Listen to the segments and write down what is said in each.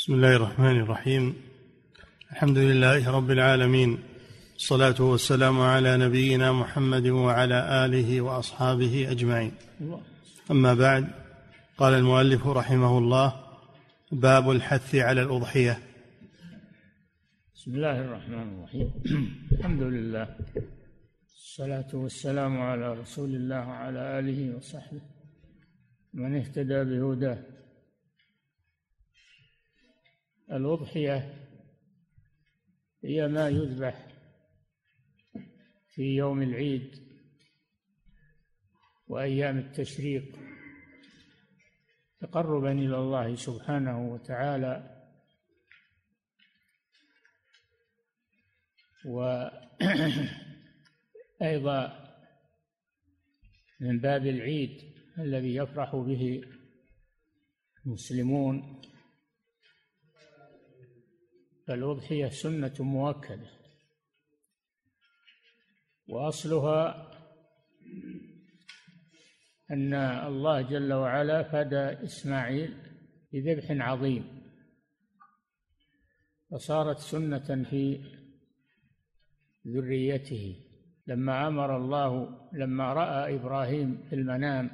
بسم الله الرحمن الرحيم. الحمد لله رب العالمين. الصلاة والسلام على نبينا محمد وعلى آله وأصحابه أجمعين. أما بعد قال المؤلف رحمه الله باب الحث على الأضحية. بسم الله الرحمن الرحيم. الحمد لله. الصلاة والسلام على رسول الله وعلى آله وصحبه. من اهتدى بهداه الأضحية هي ما يذبح في يوم العيد وأيام التشريق تقربا إلى الله سبحانه وتعالى. وأيضا من باب العيد الذي يفرح به المسلمون فالأضحية سنة مؤكدة. وأصلها أن الله جل وعلا فدى إسماعيل بذبح عظيم. فصارت سنة في ذريته. لما أمر الله لما رأى إبراهيم في المنام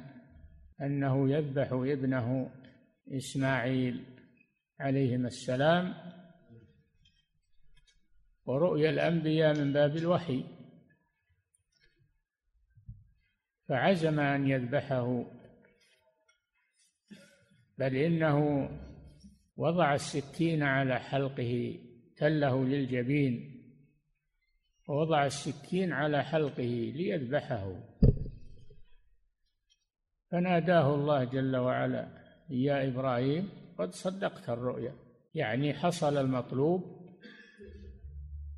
أنه يذبح ابنه إسماعيل عليهما السلام ورؤيا الأنبياء من باب الوحي. فعزم أن يذبحه بل إنه وضع السكين على حلقه تله للجبين ووضع السكين على حلقه ليذبحه. فناداه الله جل وعلا يا إبراهيم قد صدقت الرؤيا. يعني حصل المطلوب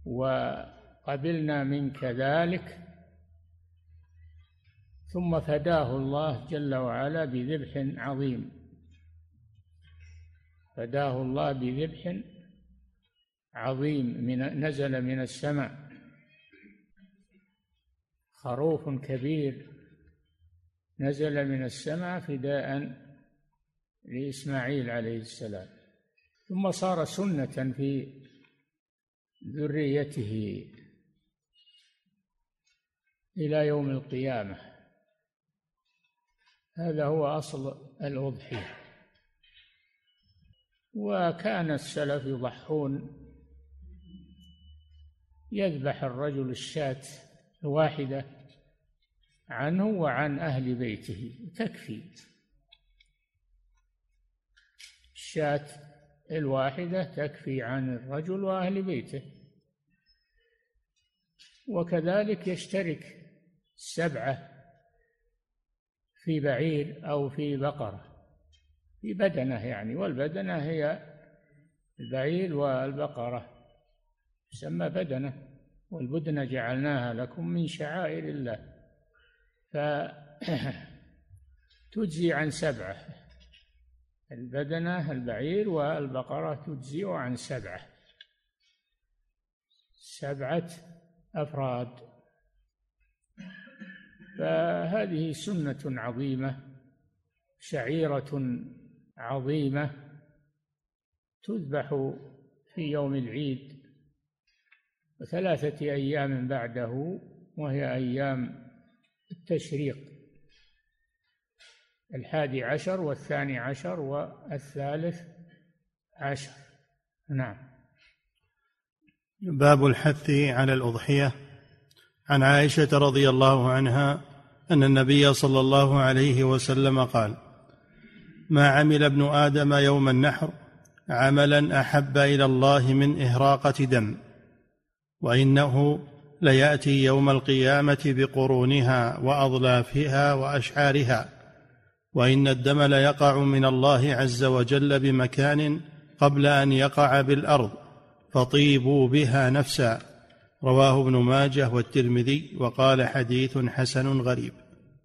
وقبلنا منك ذلك ثم فداه الله جل وعلا بذبح عظيم. فداه الله بذبح عظيم من نزل من السماء. خروف كبير نزل من السماء فداء لإسماعيل عليه السلام. ثم صار سنة في ذريته إلى يوم القيامة. هذا هو أصل الأضحية. وكان السلف يضحون. يذبح الرجل الشاة واحدة عنه وعن أهل بيته. تكفي. الشاة الواحدة تكفي عن الرجل وأهل بيته. وكذلك يشترك السبعة في بعير أو في بقرة في بدنة يعني والبدنة هي البعير والبقرة تسمى بدنة والبدن جعلناها لكم من شعائر الله. فتجزي عن سبعة. البدنة البعير والبقرة تجزي عن سبعة. سبعة أفراد. فهذه سنة عظيمة شعيرة عظيمة تذبح في يوم العيد وثلاثة أيام بعده وهي أيام التشريق. الحادي عشر والثاني عشر والثالث عشر. نعم. باب الحث على الأضحية. عن عائشة رضي الله عنها أن النبي صلى الله عليه وسلم قال ما عمل ابن آدم يوم النحر عملا أحب إلى الله من إهراقة دم وإنه ليأتي يوم القيامة بقرونها واضلافها وأشعارها وإن الدم ليقع من الله عز وجل بمكان قبل أن يقع بالأرض فطيبوا بها نفسا. رواه ابن ماجه والترمذي وقال حديث حسن غريب.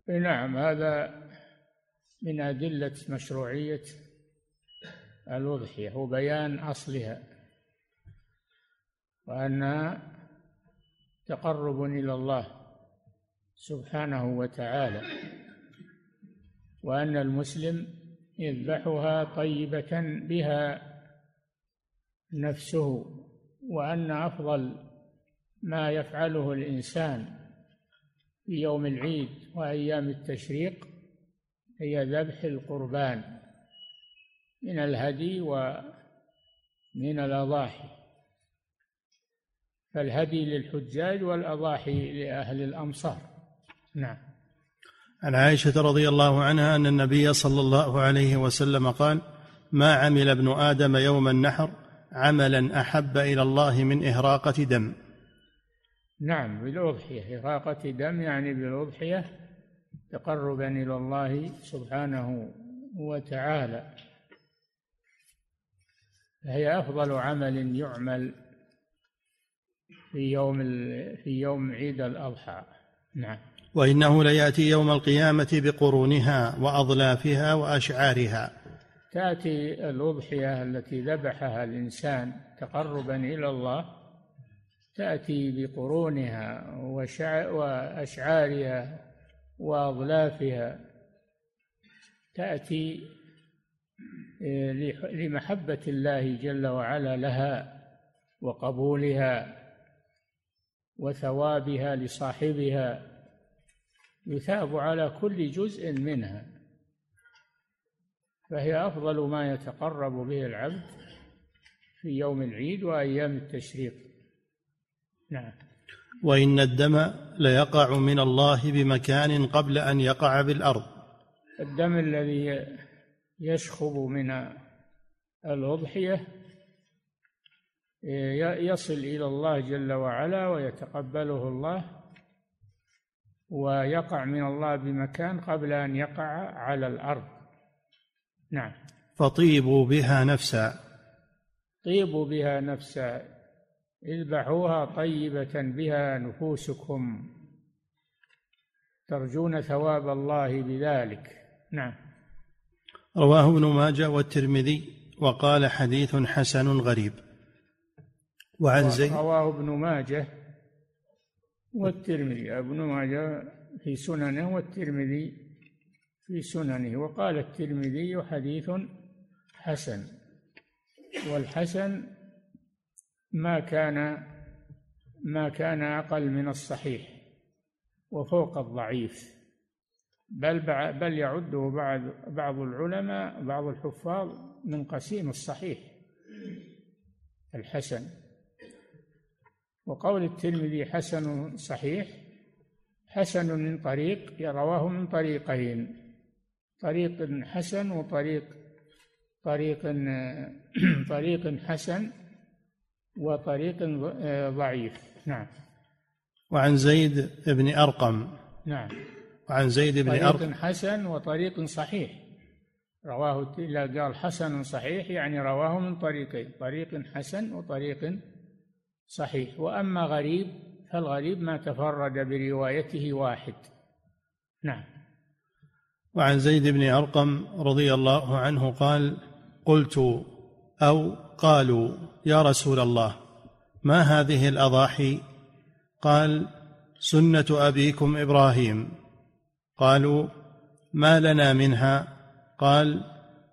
نعم هذا من أدلة مشروعية الأضحية وبيان أصلها وأنها تقرب إلى الله سبحانه وتعالى. وأن المسلم يذبحها طيبة بها نفسه وأن أفضل ما يفعله الإنسان في يوم العيد وأيام التشريق هي ذبح القربان من الهدي ومن الأضاحي. فالهدي للحجاج والأضاحي لأهل الأمصار. نعم. عن عائشة رضي الله عنها أن النبي صلى الله عليه وسلم قال ما عمل ابن آدم يوم النحر عملا أحب إلى الله من إهراقة دم. نعم بالأضحية. إهراقة دم يعني بالأضحية تقربا إلى الله سبحانه وتعالى. فهي أفضل عمل يعمل في يوم في يوم عيد الأضحى. نعم. وإنه ليأتي يوم القيامة بقرونها وأضلافها وأشعارها. تأتي الأضحية التي ذبحها الإنسان تقربا إلى الله تأتي بقرونها وأشعارها وأضلافها تأتي آه، لمحبة الله جل وعلا لها وقبولها وثوابها لصاحبها. يثاب على كل جزء منها فهي أفضل ما يتقرب به العبد في يوم العيد وأيام التشريق. نعم. وإن الدم ليقع من الله بمكان قبل أن يقع بالأرض. الدم الذي يشخب من الأضحية يصل إلى الله جل وعلا ويتقبله الله ويقع من الله بمكان قبل أن يقع على الأرض. نعم. فطيبوا بها نفسا. طيبوا بها نفسا. اذبحوها طيبة بها نفوسكم. ترجون ثواب الله بذلك. نعم. رواه ابن ماجه والترمذي وقال حديث حسن غريب. وعن زيد رواه ابن ماجه والترمذي ابن ماجه في سننه والترمذي في سننه وقال الترمذي حديث حسن والحسن ما كان ما كان أقل من الصحيح وفوق الضعيف بل بل يعده بعض بعض العلماء بعض الحفاظ من قسيم الصحيح الحسن. وقول الترمذي حسن صحيح حسن من طريق رواه من طريقين طريق حسن وطريق طريق طريق حسن وطريق ضعيف. نعم. وعن زيد بن أرقم. نعم. وعن زيد بن طريق أرقم. حسن وطريق صحيح. رواه قال حسن صحيح يعني رواه من طريقين طريق حسن وطريق صحيح. وأما غريب فالغريب ما تفرد بروايته واحد. نعم. وعن زيد بن أرقم رضي الله عنه قال قلت أو قالوا يا رسول الله ما هذه الأضاحي؟ قال سنة أبيكم إبراهيم. قالوا ما لنا منها؟ قال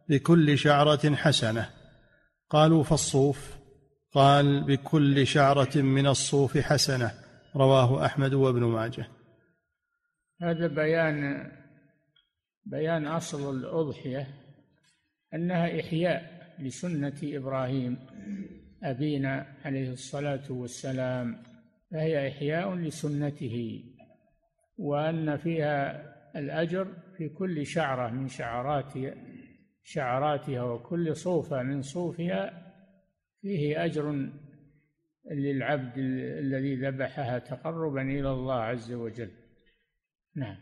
بكل شعرة حسنة. قالوا فالصوف. قال بكل شعرة من الصوف حسنة رواه أحمد وابن ماجه. هذا بيان بيان أصل الأضحية أنها إحياء لسنة إبراهيم أبينا عليه الصلاة والسلام فهي إحياء لسنته وأن فيها الأجر في كل شعرة من شعرات شعراتها وكل صوفة من صوفها فيه أجر للعبد الذي ذبحها تقربا إلى الله عز وجل. نعم.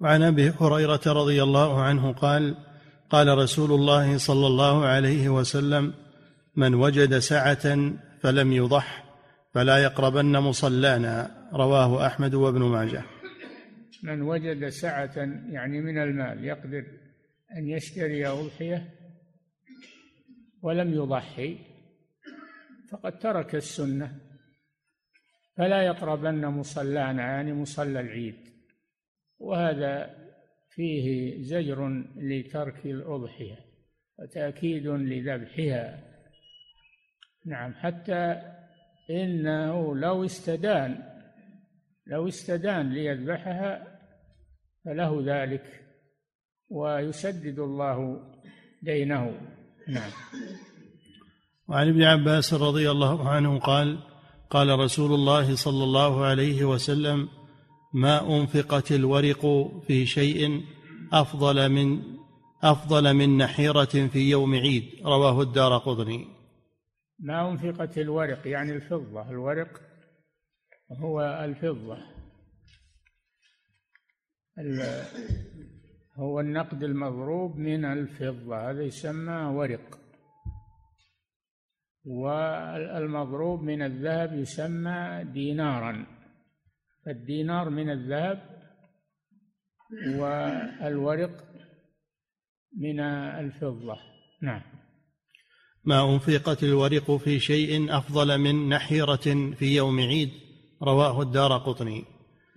وعن أبي هريرة رضي الله عنه قال قال رسول الله صلى الله عليه وسلم من وجد سعة فلم يضح فلا يقربن مصلانا. رواه أحمد وابن ماجه. من وجد سعة يعني من المال يقدر أن يشتري أضحية ولم يضحي فقد ترك السنة. فلا يقربن مصلانا يعني مصلى العيد. وهذا فيه زجر لترك الأضحية وتأكيد لذبحها. نعم حتى إنه لو استدان لو استدان ليذبحها فله ذلك ويسدد الله دينه. نعم. وعن ابن عباس رضي الله عنه قال قال رسول الله صلى الله عليه وسلم ما أنفقت الورق في شيء أفضل من أفضل من نحيرة في يوم عيد. رواه الدار قطني. ما أنفقت الورق يعني الفضة. الورق هو الفضة. هو النقد المضروب من الفضة. هذا يسمى ورق. والمضروب من الذهب يسمى دينارا. الدينار من الذهب والورق من الفضة. نعم. ما أنفقت الورق في شيء أفضل من نحيرة في يوم عيد؟ رواه الدار قطني.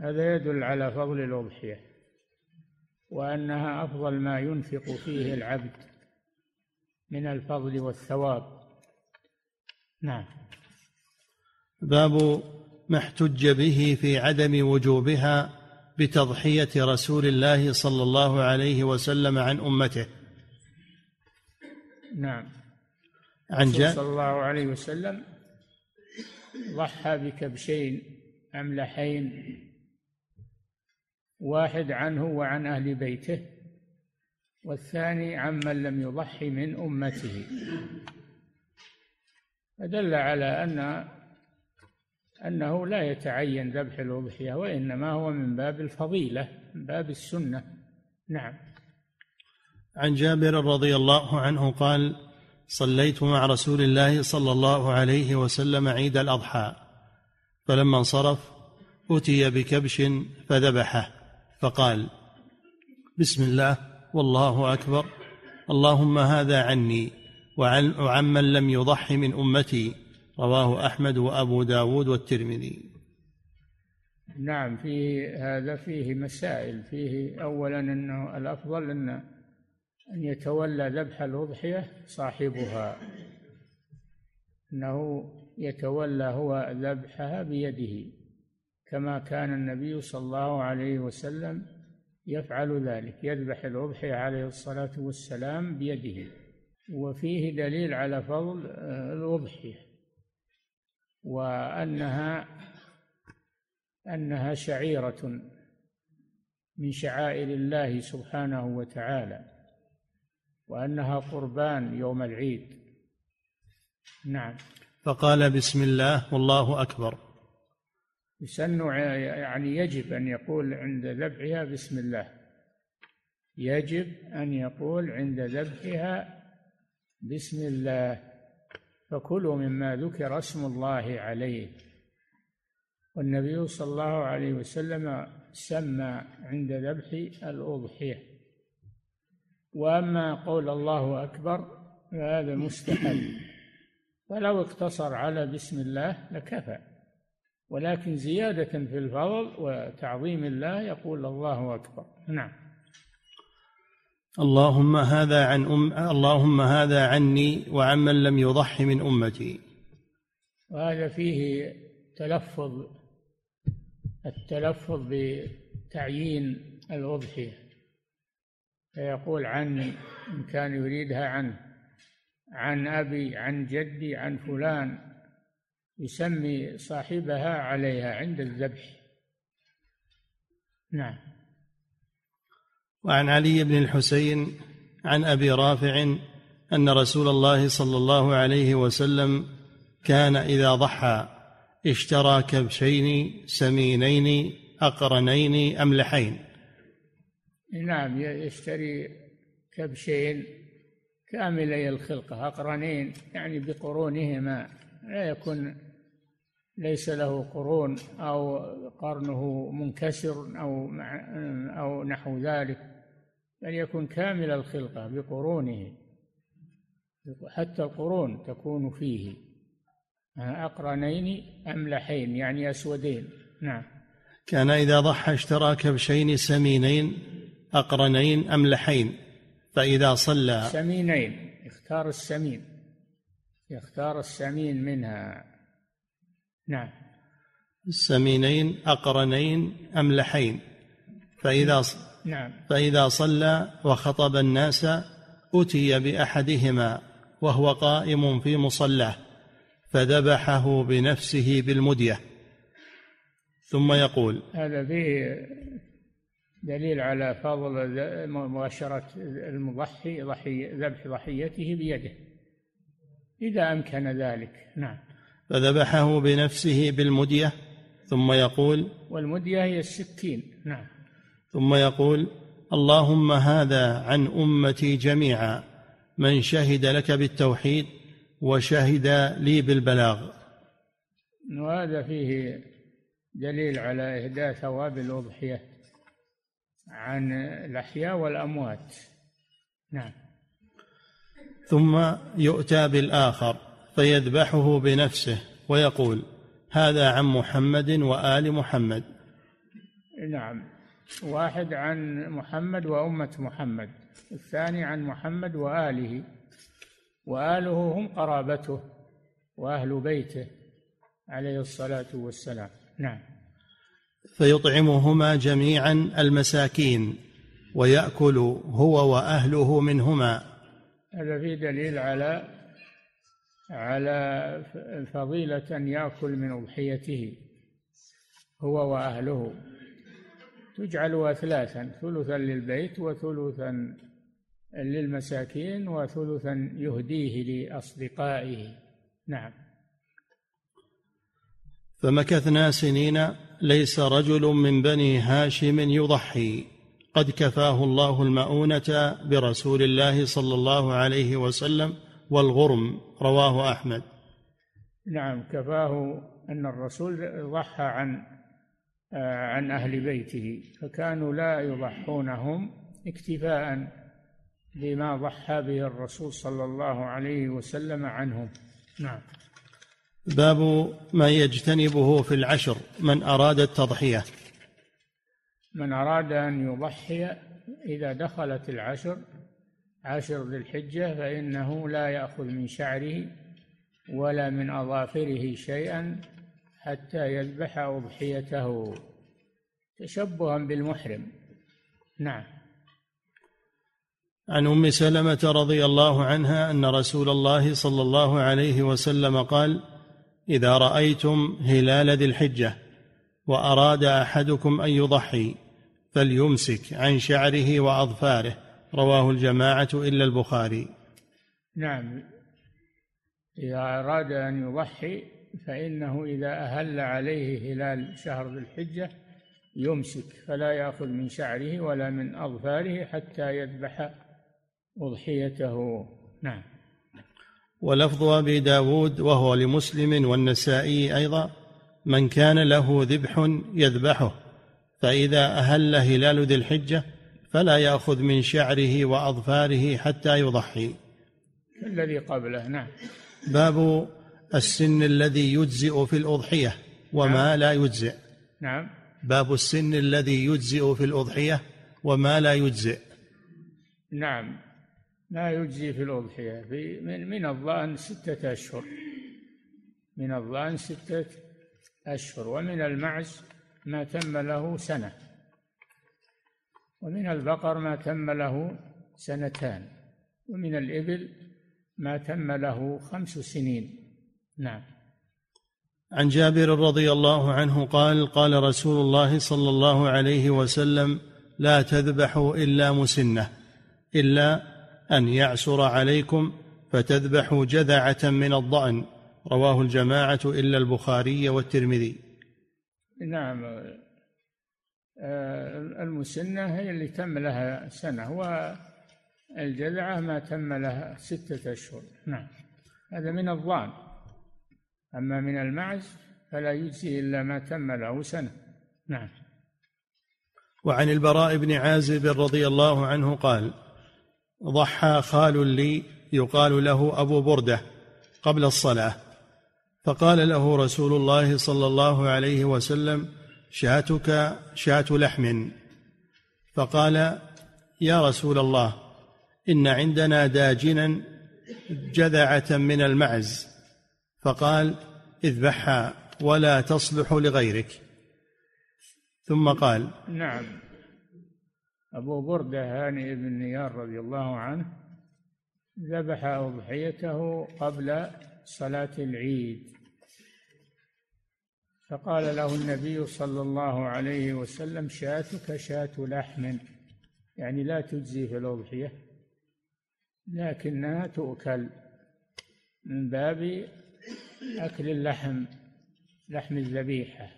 هذا يدل على فضل الأضحية وأنها أفضل ما ينفق فيه العبد من الفضل والثواب. نعم. باب ما احتج به في عدم وجوبها بتضحية رسول الله صلى الله عليه وسلم عن أمته. نعم. عن جاء صلى الله عليه وسلم ضحى بكبشين أملحين واحد عنه وعن أهل بيته والثاني عمن لم يضحي من أمته. فدل على أن أنه لا يتعين ذبح الأضحية وإنما هو من باب الفضيلة من باب السنة. نعم. عن جابر رضي الله عنه قال صليت مع رسول الله صلى الله عليه وسلم عيد الأضحى فلما انصرف أتي بكبش فذبحه فقال بسم الله والله أكبر اللهم هذا عني. وعن وعمن لم يضح من أمتي رواه أحمد وأبو داود والترمذي. نعم في هذا فيه مسائل. فيه أولا أنه الأفضل أن أن يتولى ذبح الأضحية صاحبها. أنه يتولى هو ذبحها بيده كما كان النبي صلى الله عليه وسلم يفعل ذلك يذبح الأضحية عليه الصلاة والسلام بيده. وفيه دليل على فضل الأضحية وأنها أنها شعيرة من شعائر الله سبحانه وتعالى وأنها قربان يوم العيد. نعم. فقال بسم الله والله أكبر. يسن يعني يجب أن يقول عند ذبحها بسم الله. يجب أن يقول عند ذبحها بسم الله. فكلوا مما ذكر اسم الله عليه. والنبي صلى الله عليه وسلم سمى عند ذبح الأضحية. وأما قول الله أكبر فهذا مستحب. فلو اقتصر على بسم الله لكفى. ولكن زيادة في الفضل وتعظيم الله يقول الله أكبر. نعم. اللهم هذا عن أم اللهم هذا عني وعمن لم يضح من أمتي. وهذا فيه تلفظ التلفظ بتعيين الأضحية فيقول عن إن كان يريدها عنه عن أبي عن جدي عن فلان يسمي صاحبها عليها عند الذبح. نعم. وعن علي بن الحسين عن أبي رافع أن رسول الله صلى الله عليه وسلم كان إذا ضحى اشترى كبشين سمينين أقرنين أملحين. نعم يشتري كبشين كأملي الخلقه أقرنين يعني بقرونهما لا يكون ليس له قرون أو قرنه منكسر أو أو نحو ذلك. بل يكون كامل الخلقة بقرونه حتى القرون تكون فيه أقرنين أملحين يعني أسودين. نعم. كان إذا ضحى اشترى كبشين سمينين أقرنين أملحين. فإذا صلى سمينين اختار السمين يختار السمين منها. نعم. السمينين أقرنين أملحين. فإذا نعم. فإذا صلى وخطب الناس أتي بأحدهما وهو قائم في مصلاه فذبحه بنفسه بالمدية. ثم يقول هذا فيه دليل على فضل مباشرة المضحي ضحي ذبح ضحيته بيده. إذا أمكن ذلك نعم. فذبحه بنفسه بالمدية ثم يقول والمدية هي السكين نعم. ثم يقول اللهم هذا عن أمتي جميعا من شهد لك بالتوحيد وشهد لي بالبلاغ. وهذا فيه دليل على إهداء ثواب الأضحية عن الأحياء والأموات. نعم. ثم يؤتى بالآخر فيذبحه بنفسه ويقول هذا عن محمد وآل محمد. نعم. واحد عن محمد وأمة محمد الثاني عن محمد وآله. وآله هم قرابته وأهل بيته عليه الصلاة والسلام. نعم. فيطعمهما جميعا المساكين ويأكل هو وأهله منهما. هذا في دليل على على فضيلة أن يأكل من أضحيته هو وأهله. تجعل أثلاثا ثلثا للبيت وثلثا للمساكين وثلثا يهديه لأصدقائه. نعم. فمكثنا سنين ليس رجل من بني هاشم يضحي. قد كفاه الله المؤونة برسول الله صلى الله عليه وسلم والغرم رواه أحمد. نعم كفاه أن الرسول ضحى عن عن أهل بيته فكانوا لا يضحونهم اكتفاء بما ضحى به الرسول صلى الله عليه وسلم عنهم. نعم. باب ما يجتنبه في العشر من أراد التضحية. من أراد أن يضحي إذا دخلت العشر عشر ذي الحجة فإنه لا يأخذ من شعره ولا من أظافره شيئا حتى يذبح أضحيته. تشبها بالمحرم. نعم. عن أم سلمة رضي الله عنها أن رسول الله صلى الله عليه وسلم قال إذا رأيتم هلال ذي الحجة وأراد أحدكم أن يضحي فليمسك عن شعره وأظفاره. رواه الجماعة إلا البخاري. نعم. إذا أراد أن يضحي فإنه إذا أهل عليه هلال شهر ذي الحجة يمسك فلا يأخذ من شعره ولا من أظفاره حتى يذبح أضحيته. نعم. ولفظ أبي داود وهو لمسلم والنسائي أيضا من كان له ذبح يذبحه فإذا أهل هلال ذي الحجة فلا يأخذ من شعره وأظفاره حتى يضحي. الذي قبله نعم. باب السن الذي يجزئ في الأضحية وما نعم. لا يجزئ. نعم. باب السن الذي يجزئ في الأضحية وما لا يجزئ. نعم. لا يجزي في الأضحية. في من, من الظان ستة أشهر. من الظان ستة أشهر. ومن المعز ما تم له سنة. ومن البقر ما تم له سنتان. ومن الإبل ما تم له خمس سنين. نعم. عن جابر رضي الله عنه قال قال رسول الله صلى الله عليه وسلم لا تذبحوا إلا مسنة إلا أن يعسر عليكم فتذبحوا جذعة من الضأن. رواه الجماعة إلا البخاري والترمذي. نعم. آه، المسنة هي اللي تم لها سنة والجذعة ما تم لها ستة أشهر. نعم. هذا من الضأن. أما من المعز فلا يجزي إلا ما تم له سنة. نعم. وعن البراء بن عازب رضي الله عنه قال ضحى خال لي يقال له أبو بردة قبل الصلاة. فقال له رسول الله صلى الله عليه وسلم شاتك شاة لحم. فقال يا رسول الله إن عندنا داجنا جذعة من المعز. فقال اذبحها ولا تصلح لغيرك. ثم قال نعم. أبو بردة هاني بن نيار رضي الله عنه ذبح أضحيته قبل صلاة العيد. فقال له النبي صلى الله عليه وسلم شاتك شاة لحم. يعني لا تجزي في الأضحية لكنها تؤكل من باب أكل اللحم لحم الذبيحة.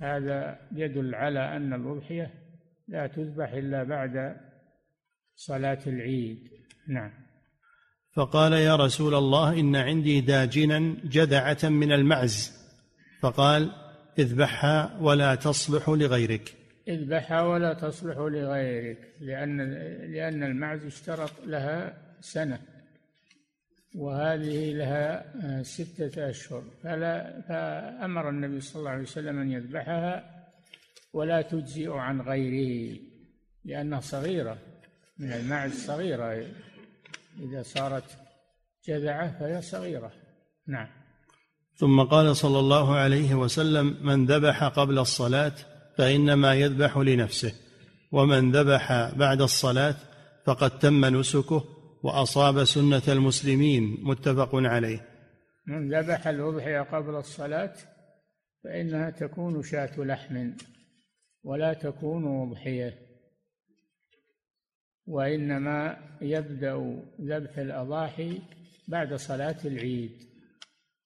هذا يدل على أن الأضحية لا تذبح إلا بعد صلاة العيد. نعم. فقال يا رسول الله إن عندي داجنا جذعة من المعز. فقال اذبحها ولا تصلح لغيرك. اذبحها ولا تصلح لغيرك لأن لأن المعز اشترط لها سنة. وهذه لها ستة أشهر. فلا فأمر النبي صلى الله عليه وسلم أن يذبحها ولا تجزئ عن غيره لأنها صغيرة من المعز صغيرة. إذا صارت جذعة فهي صغيرة. نعم. ثم قال صلى الله عليه وسلم من ذبح قبل الصلاة فإنما يذبح لنفسه ومن ذبح بعد الصلاة فقد تم نسكه وأصاب سنة المسلمين متفق عليه. من ذبح الأضحية قبل الصلاة فإنها تكون شاة لحم ولا تكون أضحية وإنما يبدأ ذبح الأضاحي بعد صلاة العيد.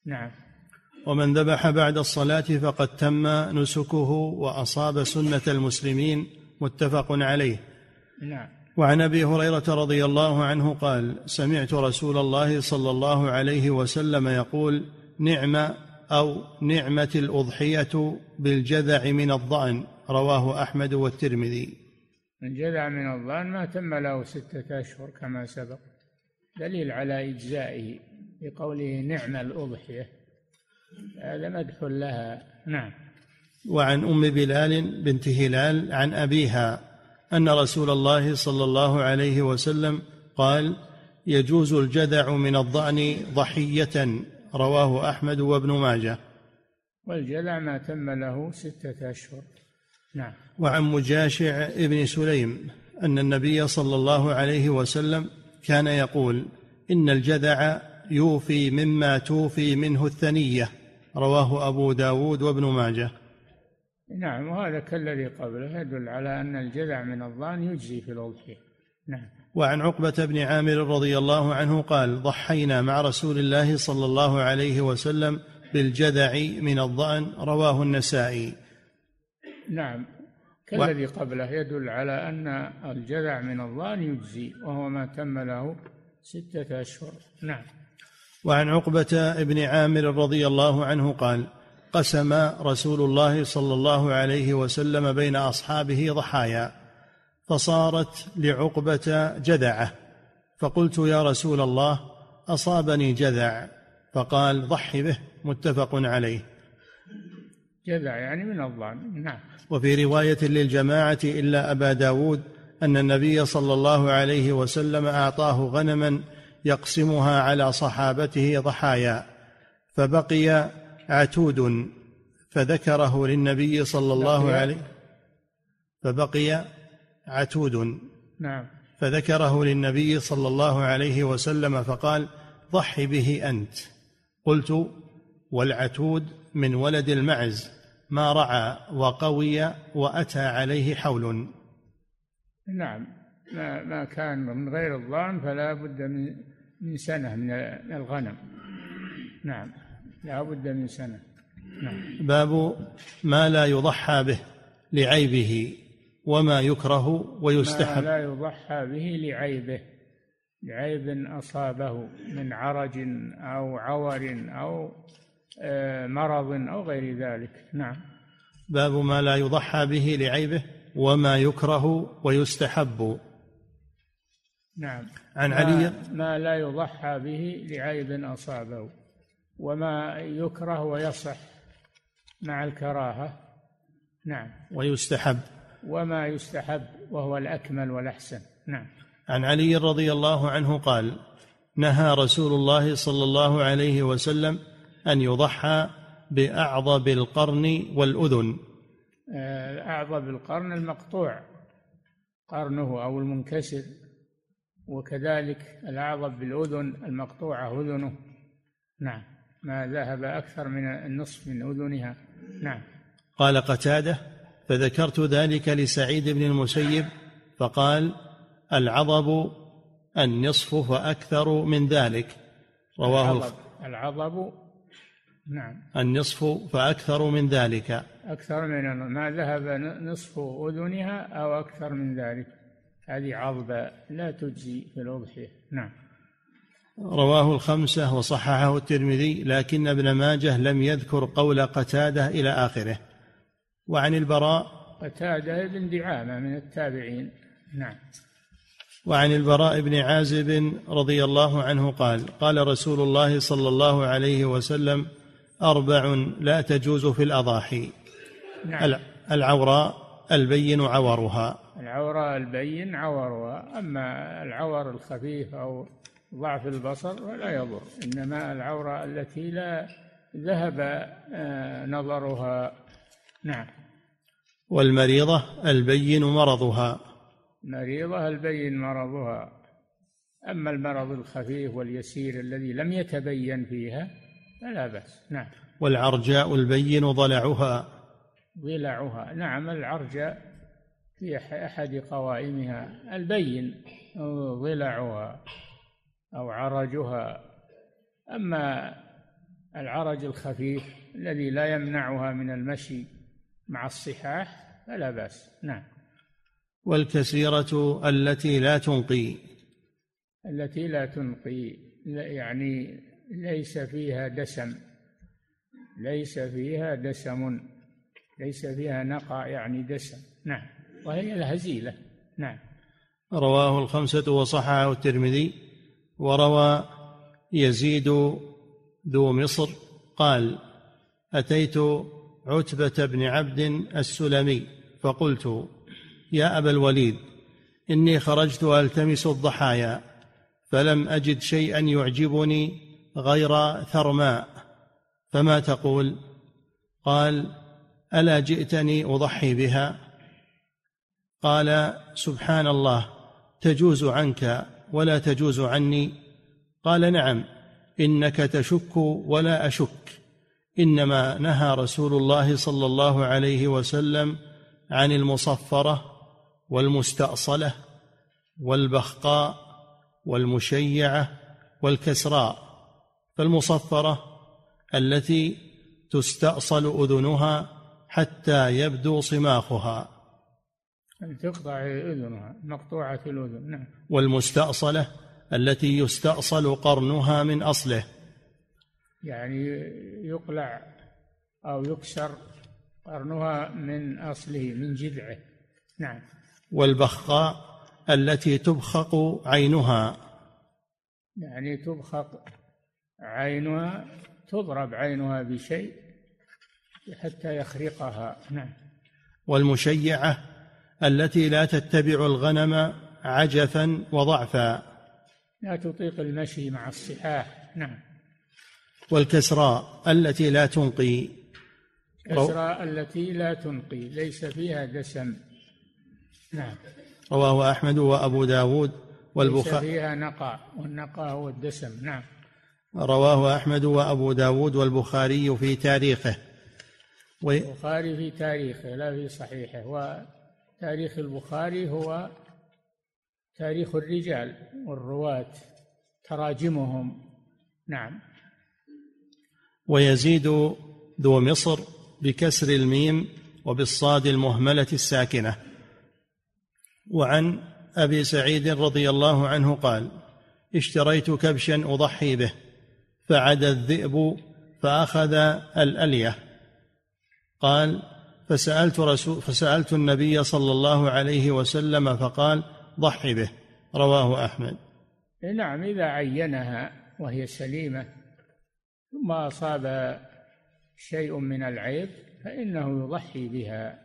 نعم. ومن ذبح بعد الصلاة فقد تم نسكه وأصاب سنة المسلمين متفق عليه. نعم. وعن أبي هريرة رضي الله عنه قال سمعت رسول الله صلى الله عليه وسلم يقول نعم أو نعمة الأضحية بالجذع من الضأن. رواه أحمد والترمذي. الجذع من الضأن ما تم له ستة أشهر كما سبق دليل على إجزائه بقوله نعم الأضحية. هذا مدح لها. نعم. وعن أم بلال بنت هلال عن أبيها. أن رسول الله صلى الله عليه وسلم قال يجوز الجذع من الضأن ضحية رواه أحمد وابن ماجه. والجذع ما تم له ستة أشهر. نعم. وعن مجاشع ابن سليم أن النبي صلى الله عليه وسلم كان يقول إن الجذع يوفي مما توفي منه الثنية رواه أبو داود وابن ماجه. نعم وهذا كالذي قبله يدل على أن الجذع من الضان يجزي في الأضحية نعم. وعن عقبة بن عامر رضي الله عنه قال ضحينا مع رسول الله صلى الله عليه وسلم بالجذع من الضأن رواه النسائي. نعم. كالذي قبله يدل على أن الجذع من الضأن يجزي وهو ما تم له ستة أشهر. نعم. وعن عقبة بن عامر رضي الله عنه قال قسم رسول الله صلى الله عليه وسلم بين أصحابه ضحايا فصارت لعقبة جذعة. فقلت يا رسول الله أصابني جذع؟ فقال ضحي به متفق عليه. جذع يعني من الضأن نعم. وفي رواية للجماعة إلا أبا داود أن النبي صلى الله عليه وسلم أعطاه غنما يقسمها على صحابته ضحايا فبقي عتود فذكره للنبي صلى الله عليه فبقي عتود نعم. فذكره للنبي صلى الله عليه وسلم فقال ضح به أنت. قلت والعتود من ولد المعز ما رعى وقوي وأتى عليه حول. نعم. ما ما كان من غير الضان فلا بد من من سنة من الغنم. نعم. لا بد من سنه نعم. باب ما لا يضحى به لعيبه وما يكره ويستحب. ما لا يضحى به لعيبه لعيب أصابه من عرج أو عور أو آه، مرض أو غير ذلك. نعم. باب ما لا يضحى به لعيبه وما يكره ويستحب. نعم. عن علي. ما لا يضحى به لعيب أصابه. وما يكره ويصح مع الكراهة. نعم. ويستحب. وما يستحب وهو الأكمل والأحسن. نعم. عن علي رضي الله عنه قال نهى رسول الله صلى الله عليه وسلم أن يضحى باعضب القرن والأذن. آه، اعضب القرن المقطوع. قرنه أو المنكسر. وكذلك الاعضب بالأذن المقطوعة أذنه. نعم. ما ذهب أكثر من النصف من أذنها. نعم. قال قتادة فذكرت ذلك لسعيد بن المسيب فقال العضب النصف فأكثر من ذلك. رواه العضب, العضب نعم. النصف فأكثر من ذلك. أكثر من ما ذهب نصف أذنها أو أكثر من ذلك. هذه عضبة لا تجزي في الأضحية نعم. رواه الخمسة وصححه الترمذي لكن ابن ماجه لم يذكر قول قتادة إلى آخره. وعن البراء قتادة بن دعامة من التابعين. نعم. وعن البراء بن عازب رضي الله عنه قال قال رسول الله صلى الله عليه وسلم أربع لا تجوز في الأضاحي. نعم. العوراء البين عورها. العوراء البين عورها. أما العور الخفيف أو ضعف البصر فلا يضر. إنما العوراء التي لا ذهب آه، نظرها. نعم. والمريضة البين مرضها. مريضة البين مرضها. أما المرض الخفيف واليسير الذي لم يتبين فيها فلا بأس. نعم. والعرجاء البين ضلعها. ضلعها. نعم العرجاء في أحد قوائمها البين ضلعها. أو عرجها. أما العرج الخفيف الذي لا يمنعها من المشي مع الصحاح فلا بأس. نعم. والكثيرة التي لا تنقي. التي لا تنقي يعني ليس فيها دسم. ليس فيها دسم. ليس فيها نقع يعني دسم. نعم. وهي الهزيلة نعم. رواه الخمسة وصححه الترمذي. وروى يزيد ذو مصر قال أتيت عتبة بن عبد السلمي فقلت يا أبا الوليد إني خرجت ألتمس الضحايا فلم أجد شيئا يعجبني غير ثرماء. فما تقول؟ قال ألا جئتني أضحي بها؟ قال سبحان الله تجوز عنك. ولا تجوز عني؟ قال نعم إنك تشك ولا أشك. إنما نهى رسول الله صلى الله عليه وسلم عن المصفرة والمستأصلة والبخقاء والمشيعة والكسراء فالمصفرة التي تستأصل أذنها حتى يبدو صماخها. تقطع أذنها مقطوعة الأذن نعم. والمستأصلة التي يستأصل قرنها من أصله. يعني يقلع أو يكسر قرنها من أصله من جذعه. نعم. والبخاء التي تبخق عينها. يعني تبخق عينها تضرب عينها بشيء حتى يخرقها. نعم. والمشيعة التي لا تتبع الغنم عجفا وضعفا. لا تطيق المشي مع الصحاح. نعم. والكسراء التي لا تنقي. كسراء التي لا تنقي. ليس فيها دسم نعم. رواه أحمد وأبو داود والبخاري. فيها نقع والنقع هو الدسم نعم. رواه أحمد وأبو داود والبخاري في تاريخه. و... البخاري في تاريخه لا في صحيحه. وتاريخ البخاري هو تاريخ الرجال والرواة تراجمهم. نعم. ويزيد ذو مصر بكسر الميم وبالصاد المهملة الساكنة. وعن أبي سعيد رضي الله عنه قال اشتريت كبشا أضحي به فعد الذئب فأخذ الألية. قال فسألت رسول فسألت النبي صلى الله عليه وسلم فقال ضحي به. رواه أحمد. نعم إذا عينها وهي سليمة ثم أصاب شيء من العيب فإنه يضحي بها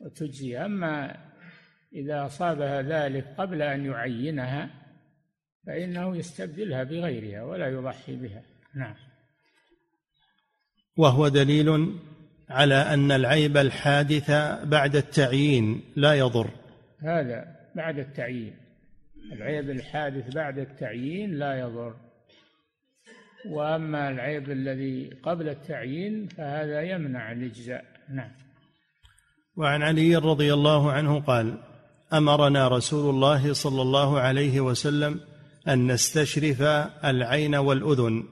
وتجزي. أما إذا أصابها ذلك قبل أن يعينها فإنه يستبدلها بغيرها ولا يضحي بها. نعم. وهو دليل على أن العيب الحادث بعد التعيين لا يضر. هذا بعد التعيين. العيب الحادث بعد التعيين لا يضر. وأما العيب الذي قبل التعيين فهذا يمنع الإجزاء. نعم. وعن علي رضي الله عنه قال أمرنا رسول الله صلى الله عليه وسلم أن نستشرف العين والأذن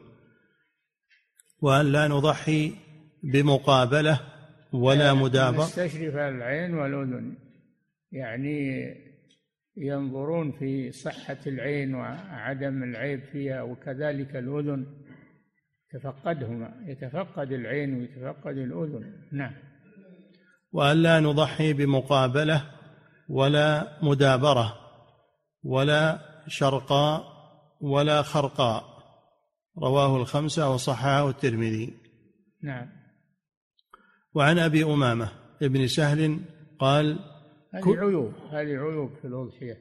وأن لا نضحي بمقابلة ولا مدابرة؟ نستشرف العين والأذن. يعني ينظرون في صحة العين وعدم العيب فيها وكذلك الأذن. يتفقدهما يتفقد العين ويتفقد الأذن. نعم. وألا نضحي بمقابلة ولا مدابرة ولا شرقاء ولا خرقاء. رواه الخمسة وصححه الترمذي. نعم. وعن أبي أمامة ابن سهل قال هذه عيوب هذه عيوب في الأضحية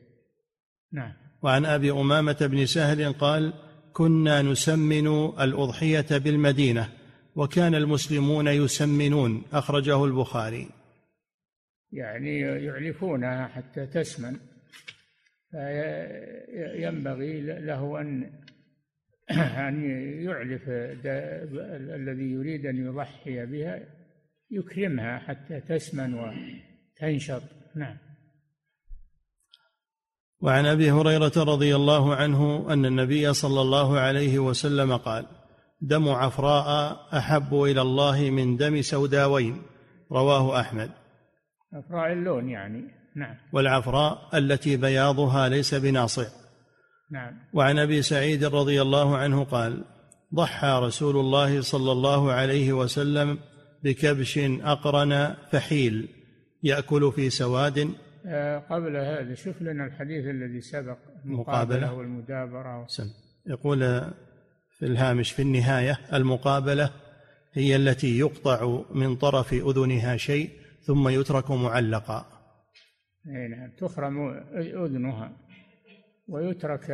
نعم. وعن أبي أمامة بن سهل قال كنا نسمن الأضحية بالمدينة وكان المسلمون يسمنون أخرجه البخاري. يعني يعلفونها حتى تسمن. فينبغي له أن أن يعلف الذي يريد أن يضحي بها يكرمها حتى تسمن وتنشط. نعم. وعن أبي هريرة رضي الله عنه أن النبي صلى الله عليه وسلم قال دم عفراء أحب إلى الله من دم سوداوين رواه أحمد. عفراء اللون يعني. نعم. والعفراء التي بياضها ليس بناصع. نعم. وعن أبي سعيد رضي الله عنه قال ضحى رسول الله صلى الله عليه وسلم بكبش أقرن فحيل يأكل في سواد. آه، قبل هذا شوف لنا الحديث الذي سبق المقابلة والمدابرة. سم. يقول في الهامش في النهاية المقابلة هي التي يقطع من طرف أذنها شيء ثم يترك معلقا. نعم تخرم أذنها ويترك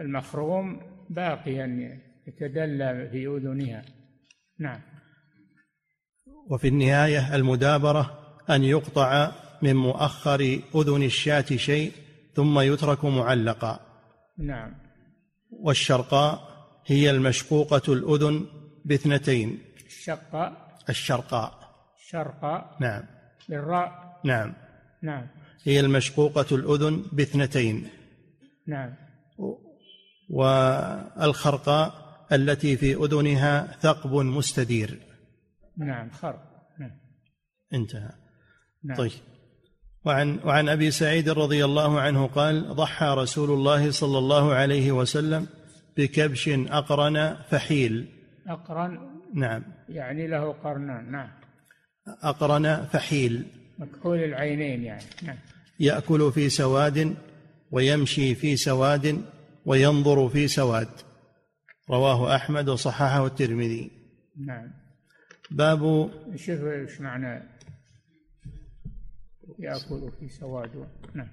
المخروم باقيا. يتدلى في أذنها. نعم. وفي النهاية المدابرة أن يقطع من مؤخر أذن الشاة شيء ثم يترك معلقا. نعم. والشرقاء هي المشقوقة الأذن باثنتين. الشقاء. الشرقاء. شرقاء. نعم. بالراء. نعم. نعم. هي المشقوقة الأذن باثنتين. نعم. والخرقاء التي في أذنها ثقب مستدير. نعم خرق نعم. انتهى. نعم. طيب. وعن وعن أبي سعيد رضي الله عنه قال ضحى رسول الله صلى الله عليه وسلم بكبش أقرن فحيل. أقرن؟ نعم. يعني له قرنان. نعم. أقرن فحيل. مكحول العينين يعني. نعم. يأكل في سواد ويمشي في سواد وينظر في سواد. رواه أحمد وصححه الترمذي. نعم. باب شوف إيش معنى؟ يأكل في سواد. نعم.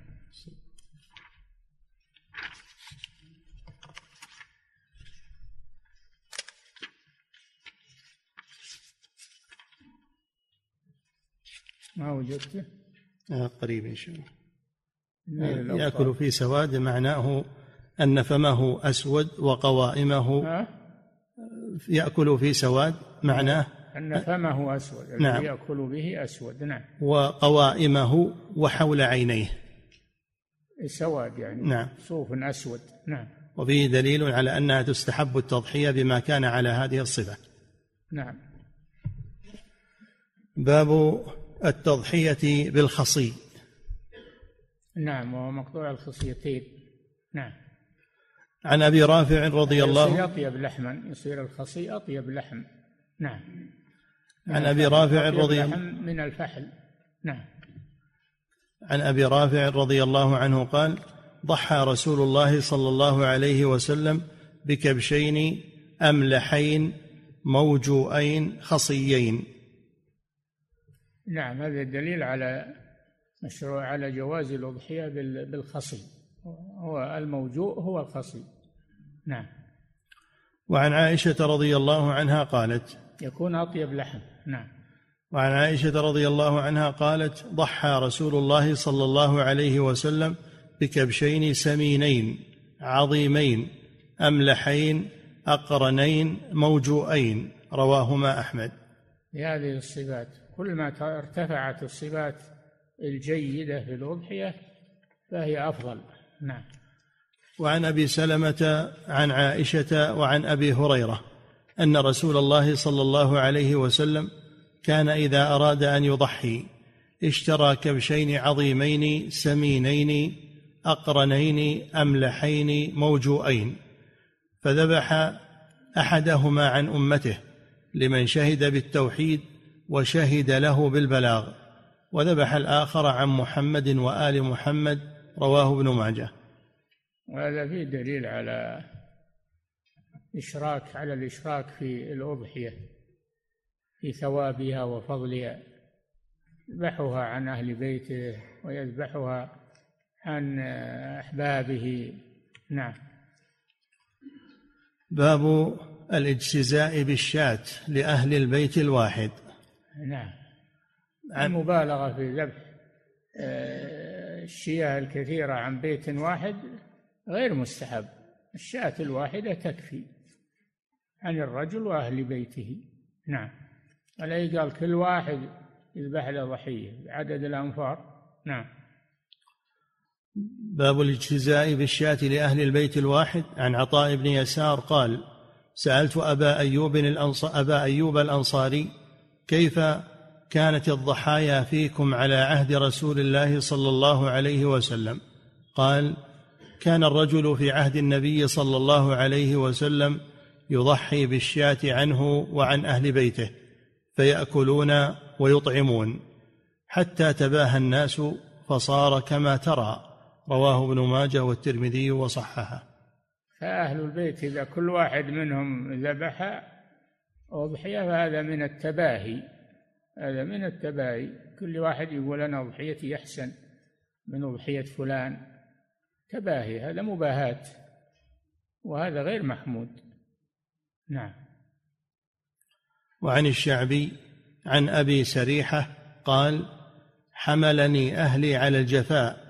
ما وجدته آه قريب إن شاء الله. يأكل في سواد معناه أن فمه أسود وقوائمه يأكل في سواد معناه أن فمه أسود الذي نعم. يأكل به أسود نعم. وقوائمه وحول عينيه. سواد يعني نعم. صوف أسود نعم. وفيه دليل على أنها تستحب التضحية بما كان على هذه الصفة. نعم. باب التضحية بالخصي. نعم وهو مقطوع الخصيتين. نعم. عن أبي رافع رضي الله يصير أطيب لحما يصير الخصي أطيب لحم. نعم. عن أبي رافع رضي الله من الفحل. نعم. عن أبي رافع رضي الله عنه قال ضحى رسول الله صلى الله عليه وسلم بكبشين أملحين موجوئين خصيين. نعم هذا دليل على مشروع على جواز الأضحية بالخصي. هو الموجوء هو الخصي. نعم. وعن عائشة رضي الله عنها قالت يكون أطيب لحم. نعم. وعن عائشة رضي الله عنها قالت ضحى رسول الله صلى الله عليه وسلم بكبشين سمينين عظيمين أملحين أقرنين موجوئين. رواهما أحمد. بهذه الصفات كل ما ارتفعت الصفات الجيدة في الأضحية فهي أفضل. نعم. وعن أبي سلمة عن عائشة وعن أبي هريرة أن رسول الله صلى الله عليه وسلم كان إذا أراد أن يضحي اشترى كبشين عظيمين سمينين أقرنين أملحين موجوئين فذبح أحدهما عن أمته لمن شهد بالتوحيد وشهد له بالبلاغ وذبح الآخر عن محمد وآل محمد رواه ابن ماجه. وهذا فيه دليل على إشراك على الإشراك في الأضحية في ثوابها وفضلها يذبحها عن أهل بيته ويذبحها عن أحبابه. نعم. باب الاجتزاء بالشاة لأهل البيت الواحد. نعم. المبالغة في ذبح آه، الشياه الكثيرة عن بيت واحد غير مستحب. الشاة الواحدة تكفي عن الرجل وأهل بيته. نعم. ولا قال كل واحد يذبح له ضحية بعدد الأنفار. نعم. باب الاجتزاء بالشاة لأهل البيت الواحد. عن عطاء بن يسار قال سألت أبا أيوب الأنصار أبا أيوب الأنصاري كيف كانت الضحايا فيكم على عهد رسول الله صلى الله عليه وسلم؟ قال كان الرجل في عهد النبي صلى الله عليه وسلم يضحي بالشاة عنه وعن أهل بيته فيأكلون ويطعمون. حتى تباهى الناس فصار كما ترى رواه ابن ماجه والترمذي وصححه. فأهل البيت إذا كل واحد منهم ذبح أضحية فهذا من التباهي هذا من التباهي. كل واحد يقول أنا أضحيتي أحسن من أضحية فلان. تباهي هذا مباهاة وهذا غير محمود. نعم. وعن الشعبي عن أبي سريحة قال حملني أهلي على الجفاء.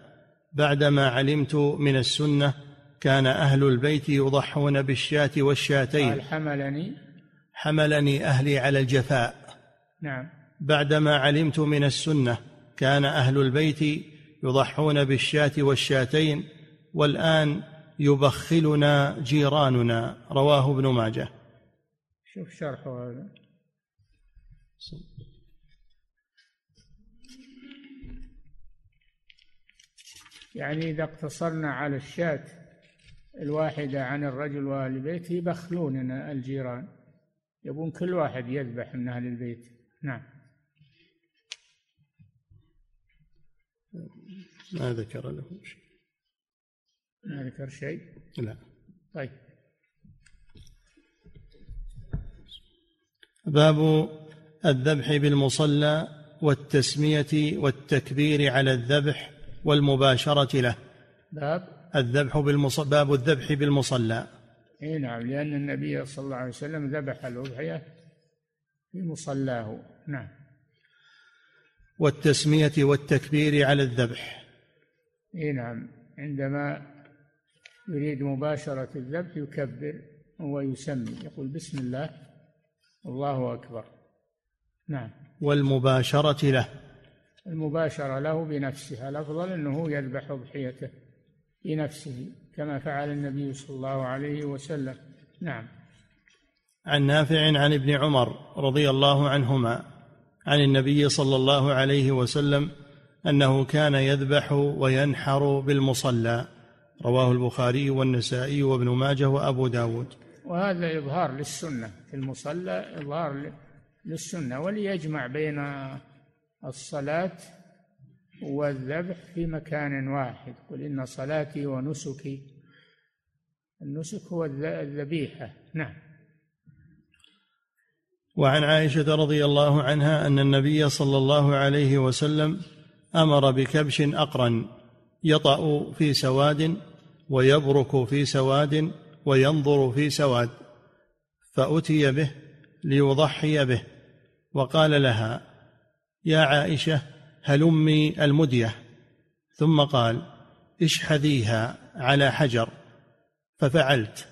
بعدما علمت من السنة كان أهل البيت يضحون بالشاة والشاتين. قال حملني. حملني أهلي على الجفاء. نعم. بعدما علمت من السنة كان أهل البيت يضحون بالشاة والشاتين والآن يبخلنا جيراننا رواه ابن ماجه. شوف شرحه هذا. يعني إذا اقتصرنا على الشاة الواحدة عن الرجل وأهل بيته يبخلوننا الجيران. يبون كل واحد يذبح من أهل البيت. نعم. ما ذكر له شيء. ما ذكر شيء؟ لا. طيب. باب الذبح بالمصلى والتسمية والتكبير على الذبح والمباشرة له. باب. الذبح بالمصلى باب الذبح بالمصلى. إي نعم لأن النبي صلى الله عليه وسلم ذبح الأضحية في مصلاه. نعم. والتسمية والتكبير على الذبح. إي نعم عندما يريد مباشرة الذبح يكبر ويسمي يقول بسم الله الله أكبر. نعم. والمباشرة له. المباشرة له بنفسها الأفضل أنه يذبح أضحيته بنفسه كما فعل النبي صلى الله عليه وسلم. نعم. عن نافع عن ابن عمر رضي الله عنهما عن النبي صلى الله عليه وسلم أنه كان يذبح وينحر بالمصلى. رواه البخاري والنسائي وابن ماجه وأبو داود. وهذا إظهار للسنة في المصلى إظهار للسنة وليجمع بين الصلاة والذبح في مكان واحد. قل إن صلاتي ونسكي النسك هو الذبيحة. نعم. وعن عائشة رضي الله عنها أن النبي صلى الله عليه وسلم أمر بكبش أقرن. يطأ في سواد ويبرك في سواد وينظر في سواد فأتي به ليضحي به. وقال لها يا عائشة هلمي المدية. ثم قال اشحذيها على حجر. ففعلت.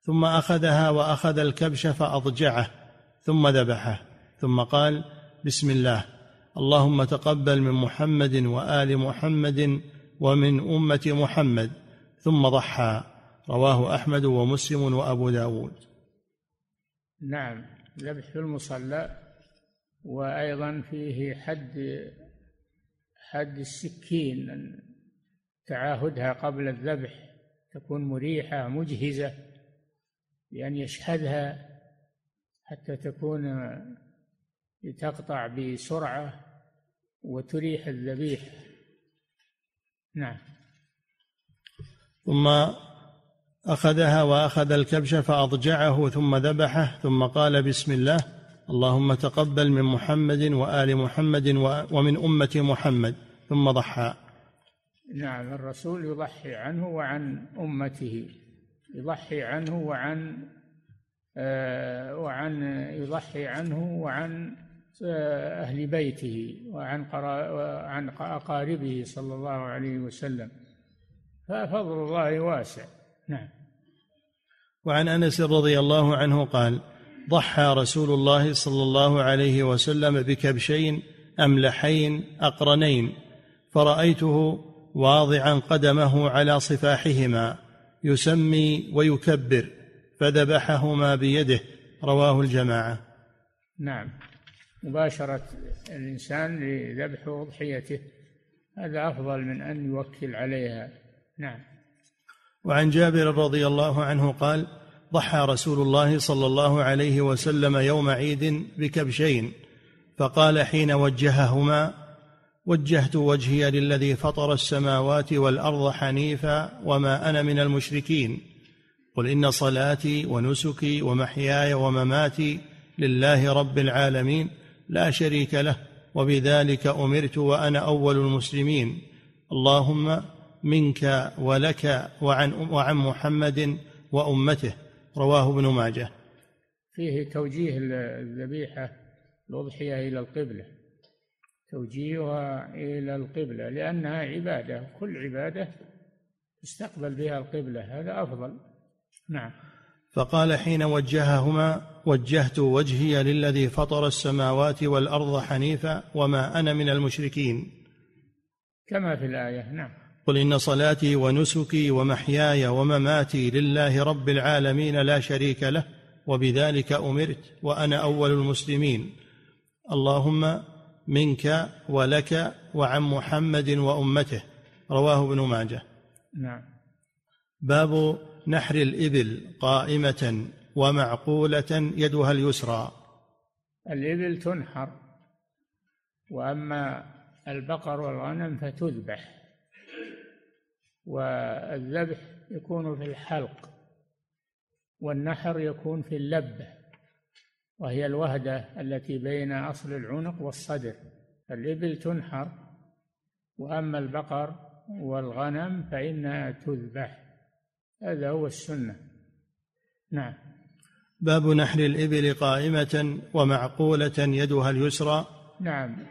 ثم أخذها وأخذ الكبش فأضجعه ثم ذبحه. ثم قال بسم الله اللهم تقبل من محمد وآل محمد ومن أمة محمد ثم ضحى. رواه أحمد ومسلم وأبو داود. نعم ذبح في المصلى وأيضا فيه حد حد السكين تعاهدها قبل الذبح تكون مريحة مجهزة بان يشهدها حتى تكون تقطع بسرعة وتريح الذبيح. نعم. ثم أخذها وأخذ الكبش فأضجعه ثم ذبحه ثم قال بسم الله اللهم تقبل من محمد وآل محمد ومن أمة محمد ثم ضحى. نعم الرسول يضحي عنه وعن أمته يضحي عنه وعن آه، وعن يضحي عنه وعن أهل بيته وعن عن أقاربه صلى الله عليه وسلم ففضل الله واسع. نعم. وعن أنس رضي الله عنه قال ضحى رسول الله صلى الله عليه وسلم بكبشين أملحين أقرنين فرأيته واضعا قدمه على صفاحهما يسمي ويكبر فذبحهما بيده. رواه الجماعة. نعم. مباشرة الإنسان لذبح أضحيته. هذا أفضل من أن يوكل عليها. نعم. وعن جابر رضي الله عنه قال ضحى رسول الله صلى الله عليه وسلم يوم عيد بكبشين فقال حين وجههما وجهت وجهي للذي فطر السماوات والأرض حنيفا وما أنا من المشركين. قل إن صلاتي ونسكي ومحياي ومماتي لله رب العالمين لا شريك له وبذلك أمرت وأنا أول المسلمين. اللهم منك ولك وعن وعن محمد وأمته. رواه ابن ماجه. فيه توجيه الذبيحة الأضحية إلى القبلة. توجيهها إلى القبلة لأنها عبادة كل عبادة تستقبل بها القبلة هذا أفضل. نعم. فقال حين وجههما وجهت وجهي للذي فطر السماوات والأرض حنيفا وما أنا من المشركين. كما في الآية نعم. قل إن صلاتي ونسكي ومحياي ومماتي لله رب العالمين لا شريك له وبذلك أمرت وأنا أول المسلمين. اللهم منك ولك وعن محمد وأمته. رواه ابن ماجه. نعم. باب نحر الإبل قائمة ومعقولة يدها اليسرى. الإبل تنحر وأما البقر والغنم فتذبح والذبح يكون في الحلق والنحر يكون في اللبة وهي الوهدة التي بين أصل العنق والصدر. الإبل تنحر وأما البقر والغنم فإنها تذبح. هذا هو السنة. نعم. باب نحر الإبل قائمة ومعقولة يدها اليسرى. نعم.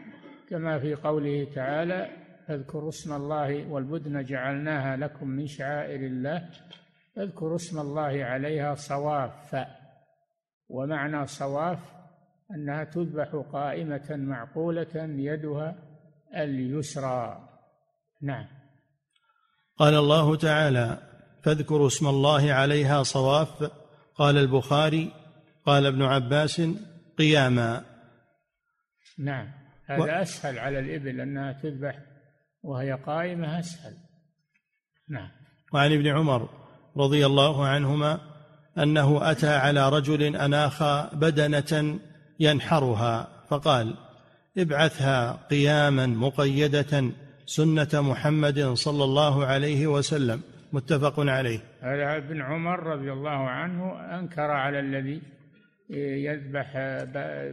كما في قوله تعالى فاذكروا اسم الله والبدن جعلناها لكم من شعائر الله اذكروا اسم الله عليها صواف. ومعنى صواف أنها تذبح قائمة معقولة يدها اليسرى. نعم. قال الله تعالى فاذكروا اسم الله عليها صواف. قال البخاري قال ابن عباس قياما. نعم. هذا و... أسهل على الإبل أنها تذبح وهي قائمة أسهل. نعم. وعن ابن عمر رضي الله عنهما أنه أتى على رجل أناخ بدنة ينحرها فقال ابعثها قياما مقيدة سنة محمد صلى الله عليه وسلم. متفق عليه. هذا ابن عمر رضي الله عنه أنكر على الذي يذبح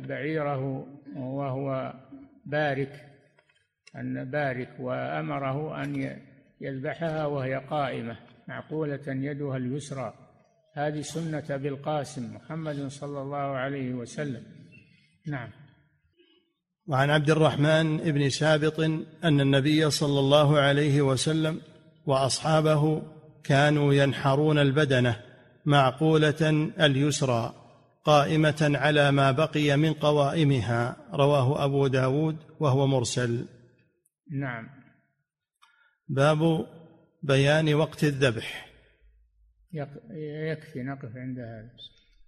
بعيره وهو بارك أن بارك وأمره أن يذبحها وهي قائمة معقولة يدها اليسرى. هذه سنة بالقاسم محمد صلى الله عليه وسلم. نعم. وعن عبد الرحمن بن سابط أن النبي صلى الله عليه وسلم وأصحابه كانوا ينحرون البدنة معقولة اليسرى قائمة على ما بقي من قوائمها رواه أبو داود وهو مرسل. نعم. باب بيان وقت الذبح. يكفي نقف عند هذا.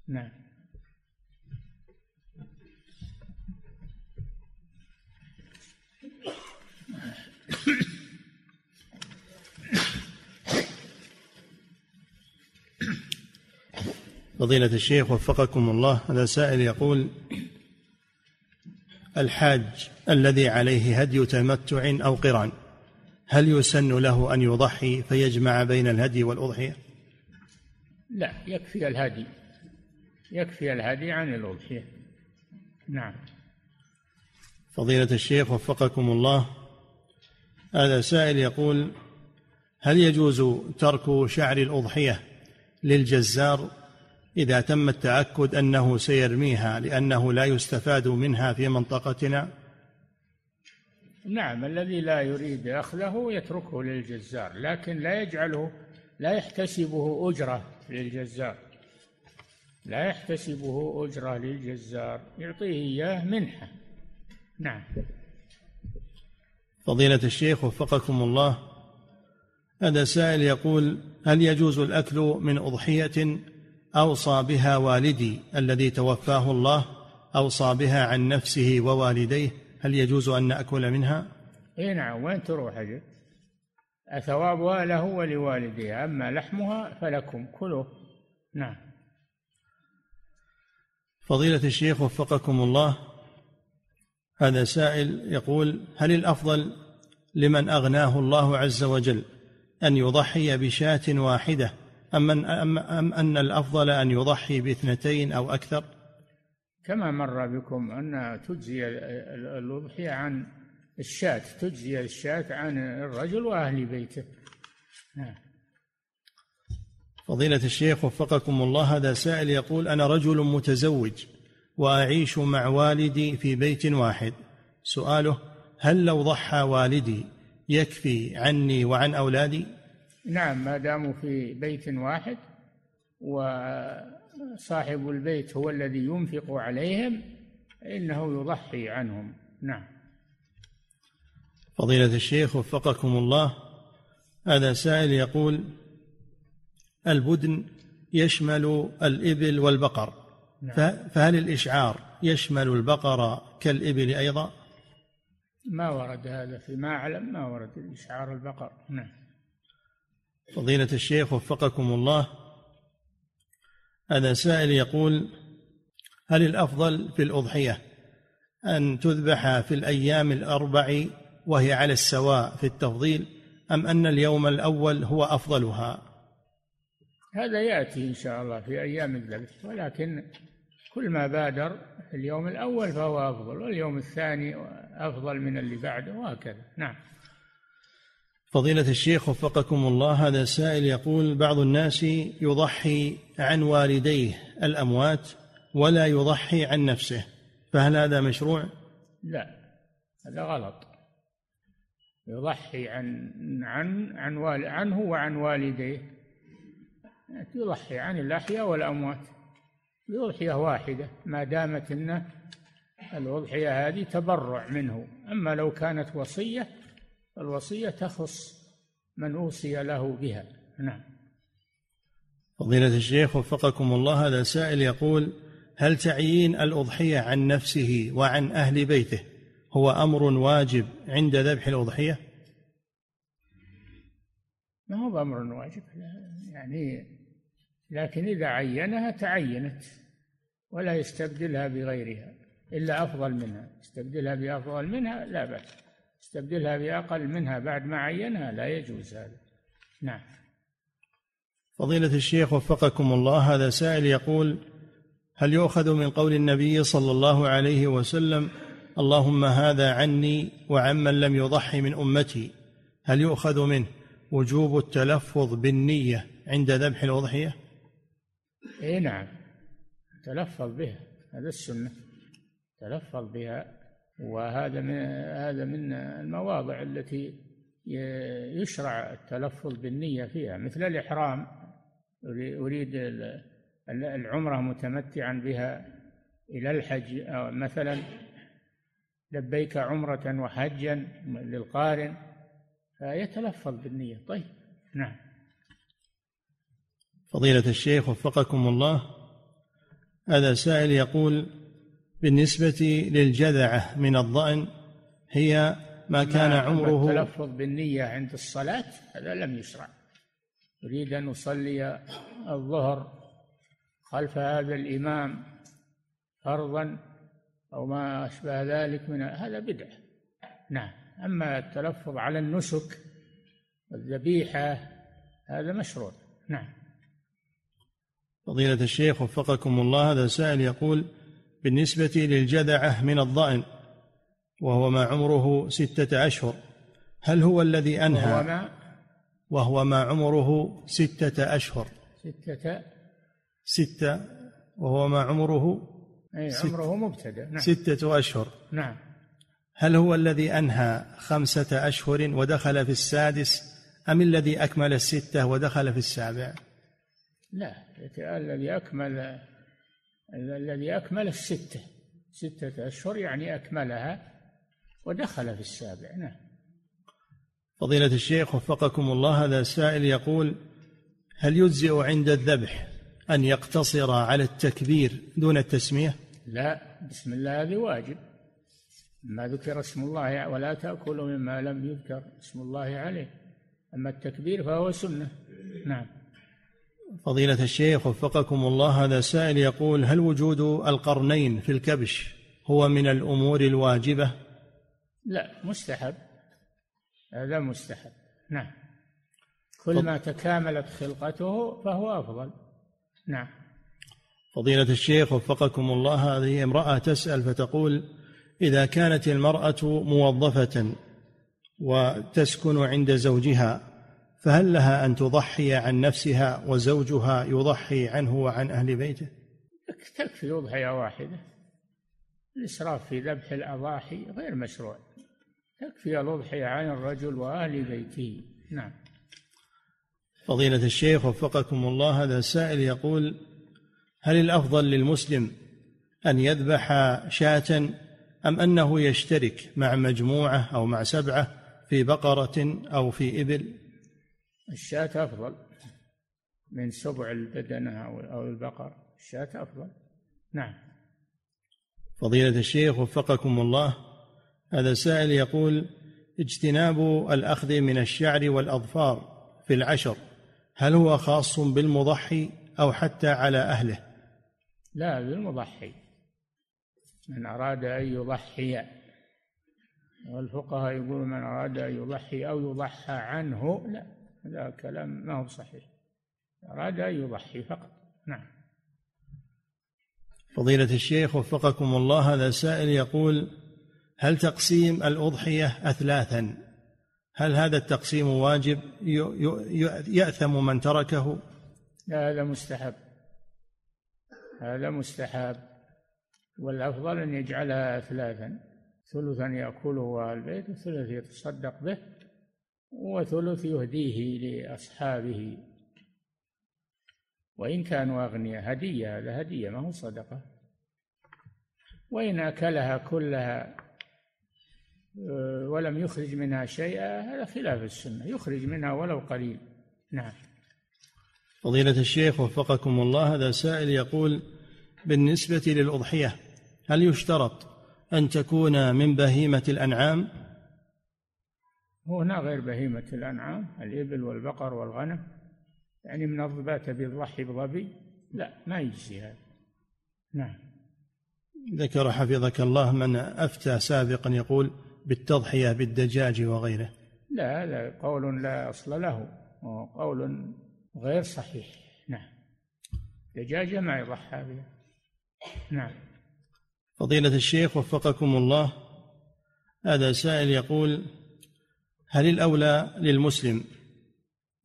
نعم. فضيلة الشيخ وفقكم الله. هذا سائل يقول الحاج الذي عليه هدي تمتع أو قران هل يسن له أن يضحي فيجمع بين الهدي والأضحية؟ لا يكفي الهدي. يكفي الهدي عن الأضحية. نعم. فضيلة الشيخ وفقكم الله. هذا سائل يقول هل يجوز ترك شعر الأضحية للجزار إذا تم التأكد أنه سيرميها لأنه لا يستفاد منها في منطقتنا؟ نعم الذي لا يريد أخذه يتركه للجزار لكن لا يجعله لا يحتسبه أجرة للجزار. لا يحتسبه أجرة للجزار يعطيه إياه منحة. نعم. فضيلة الشيخ وفقكم الله هذا سائل يقول هل يجوز الأكل من أضحية أوصى بها والدي الذي توفاه الله أوصى بها عن نفسه ووالديه. هل يجوز أن نأكل منها؟ إي نعم وين تروح أجل؟ ثوابها له ولوالديه أما لحمها فلكم كلوا. نعم. فضيلة الشيخ وفقكم الله هذا سائل يقول هل الأفضل لمن أغناه الله عز وجل أن يضحي بشاة واحدة أم أن, أم أن الأفضل أن يضحي باثنتين أو أكثر؟ كما مر بكم أن تجزي الأضحية عن الشاة تجزي الشاة عن الرجل وأهل بيته. نعم. فضيلة الشيخ وفقكم الله هذا سائل يقول أنا رجل متزوج وأعيش مع والدي في بيت واحد. سؤاله هل لو ضحى والدي يكفي عني وعن أولادي؟ نعم ما داموا في بيت واحد وصاحب البيت هو الذي ينفق عليهم إنه يضحي عنهم. نعم. فضيلة الشيخ وفقكم الله هذا سائل يقول البدن يشمل الإبل والبقر نعم. فهل الإشعار يشمل البقر كالإبل أيضا؟ ما ورد هذا فيما أعلم ما ورد إشعار البقر. نعم. فضيلة الشيخ وفقكم الله. هذا سائل يقول هل الأفضل في الأضحية أن تذبح في الأيام الأربع وهي على السواء في التفضيل أم أن اليوم الأول هو أفضلها؟ هذا يأتي إن شاء الله في أيام الذبح ولكن كل ما بادر اليوم الأول فهو أفضل واليوم الثاني أفضل من اللي بعده وهكذا. نعم. فضيلة الشيخ وفقكم الله هذا سائل يقول بعض الناس يضحي عن والديه الأموات ولا يضحي عن نفسه فهل هذا مشروع؟ لا هذا غلط. يضحي عن عن عن وال عنه وعن والديه. يضحي عن الأحياء والأموات. بأضحية واحدة ما دامت أنه الأضحية هذه تبرع منه. أما لو كانت وصية الوصية تخص من أوصي له بها. نعم. فضيلة الشيخ وفقكم الله هذا سائل يقول هل تعيين الأضحية عن نفسه وعن أهل بيته هو أمر واجب عند ذبح الأضحية؟ ما هو أمر واجب يعني لكن إذا عينها تعينت ولا يستبدلها بغيرها إلا أفضل منها. يستبدلها بأفضل منها لا بأس. يستبدلها بأقل منها بعد ما عينها لا يجوز هذا. نعم. فضيلة الشيخ وفقكم الله هذا سائل يقول هل يؤخذ من قول النبي صلى الله عليه وسلم اللهم هذا عني وعمن لم يضحي من أمتي هل يؤخذ منه وجوب التلفظ بالنية عند ذبح الأضحية؟ اي نعم. تلفظ بها هذا السنة. تلفظ بها. وهذا من هذا من المواضع التي يشرع التلفظ بالنية فيها مثل الإحرام. أريد العمرة متمتعا بها إلى الحج. أو مثلا لبيك عمرة وحجا للقارن. فيتلفظ بالنية. طيب نعم. فضيلة الشيخ وفقكم الله. هذا سائل يقول بالنسبة للجذعة من الضأن هي ما كان عمره التلفظ بالنية عند الصلاة هذا لم يشرع. يريد أن يصلي الظهر خلف هذا الإمام فرضا أو ما أشبه ذلك من هذا بدعة. نعم. أما التلفظ على النسك والذبيحة هذا مشروع. نعم. فضيلة الشيخ وفقكم الله هذا سائل يقول بالنسبة للجذعة من الضأن وهو ما عمره ستة أشهر. هل هو الذي أنهى؟ وهو ما؟ وهو ما عمره ستة أشهر. ستة؟ ستة وهو ما عمره أي عمره مبتدأ. نعم. ستة أشهر. نعم. هل هو الذي أنهى خمسة أشهر ودخل في السادس أم الذي أكمل الستة ودخل في السابع؟ لا الذي أكمل الذي أكمل الستة ستة أشهر يعني أكملها ودخل في السابع. نعم. فضيلة الشيخ وفقكم الله هذا سائل يقول هل يجزئ عند الذبح أن يقتصر على التكبير دون التسمية؟ لا بسم الله هذه واجب. ما ذكر اسم الله ولا تأكلوا مما لم يذكر اسم الله عليه. أما التكبير فهو سنة. نعم. فضيلة الشيخ وفقكم الله هذا سائل يقول هل وجود القرنين في الكبش هو من الأمور الواجبة؟ لا مستحب. هذا مستحب. نعم. كل ما تكاملت خلقته فهو أفضل. نعم. فضيلة الشيخ وفقكم الله هذه امرأة تسأل فتقول إذا كانت المرأة موظفة وتسكن عند زوجها فهل لها أن تضحي عن نفسها وزوجها يضحي عنه وعن أهل بيته؟ تكفي أضحية واحدة. الإسراف في ذبح الأضاحي غير مشروع. تكفي الأضحية عن الرجل وأهل بيته. نعم. فضيلة الشيخ وفقكم الله هذا سائل يقول هل الأفضل للمسلم أن يذبح شاة أم أنه يشترك مع مجموعة أو مع سبعة في بقرة أو في إبل؟ الشاة أفضل. من سبع البدنة أو البقر الشاة أفضل. نعم. فضيلة الشيخ وفقكم الله هذا سائل يقول اجتناب الأخذ من الشعر والأظفار في العشر هل هو خاص بالمضحي أو حتى على أهله؟ لا بالمضحي. من أراد أن يضحي. والفقهاء يقولون من أراد أن يضحي أو يضحى عنه لا. هذا كلام ما هو صحيح. أراد أن يضحي فقط. نعم. فضيلة الشيخ وفقكم الله هذا سائل يقول هل تقسيم الأضحية أثلاثا؟ هل هذا التقسيم واجب؟ يأثم من تركه؟ لا هذا مستحب. هذا مستحب. والأفضل أن يجعلها ثلاثا ثلثا يأكله أهل البيت وثلث يتصدق به. وثلث يهديه لأصحابه. وإن كانوا أغنياء هدية هذا هدية ما هو صدقة. وإن أكلها كلها آه، ولم يخرج منها شيئا هذا خلاف السنة. يخرج منها ولو قليل. نعم. فضيلة الشيخ وفقكم الله هذا سائل يقول بالنسبة للأضحية هل يشترط أن تكون من بهيمة الأنعام؟ هنا غير بهيمة الأنعام الإبل والبقر والغنم. يعني من الضبات بيضحي بظبي لا ما يجزي هذا. نعم. ذكر حفظك الله من أفتى سابقا يقول بالتضحية بالدجاج وغيره. لا هذا قول لا أصل له. قول غير صحيح. نعم. دجاجة ما يضحى بها. نعم. فضيلة الشيخ وفقكم الله هذا سائل يقول هل الأولى للمسلم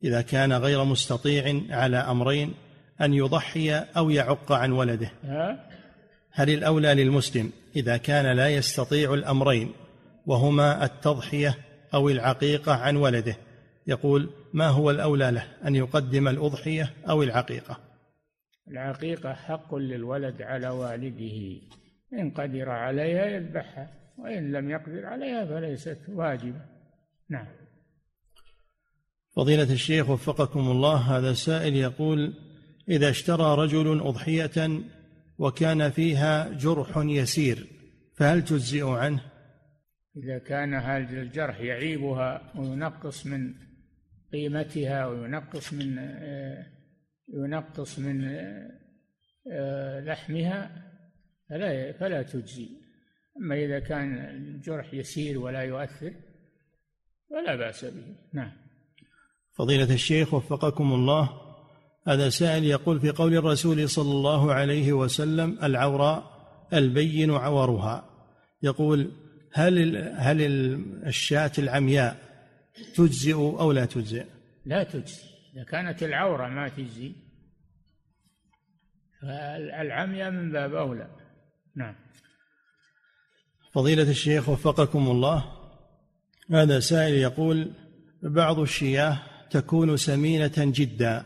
إذا كان غير مستطيع على أمرين أن يضحي أو يعق عن ولده؟ هل الأولى للمسلم إذا كان لا يستطيع الأمرين وهما التضحية أو العقيقة عن ولده؟ يقول ما هو الأولى له أن يقدم الأضحية أو العقيقة؟ العقيقة حق للولد على والده. إن قدر عليها يذبحها وإن لم يقدر عليها فليست واجبة. نعم فضيلة الشيخ وفقكم الله هذا سائل يقول إذا اشترى رجل أضحية وكان فيها جرح يسير فهل تجزئ عنه؟ إذا كان هذا الجرح يعيبها وينقص من قيمتها وينقص من ينقص من لحمها فلا فلا تجزي أما إذا كان الجرح يسير ولا يؤثر فلا بأس به. نعم. فضيلة الشيخ وفقكم الله هذا سائل يقول في قول الرسول صلى الله عليه وسلم العوراء البين عورها. يقول هل هل الشاة العمياء تجزئ أو لا تجزئ؟ لا تجزي إذا كانت العورة ما تجزي فالعمياء من باب اولى نعم. فضيلة الشيخ وفقكم الله هذا سائل يقول بعض الشياه تكون سمينة جدا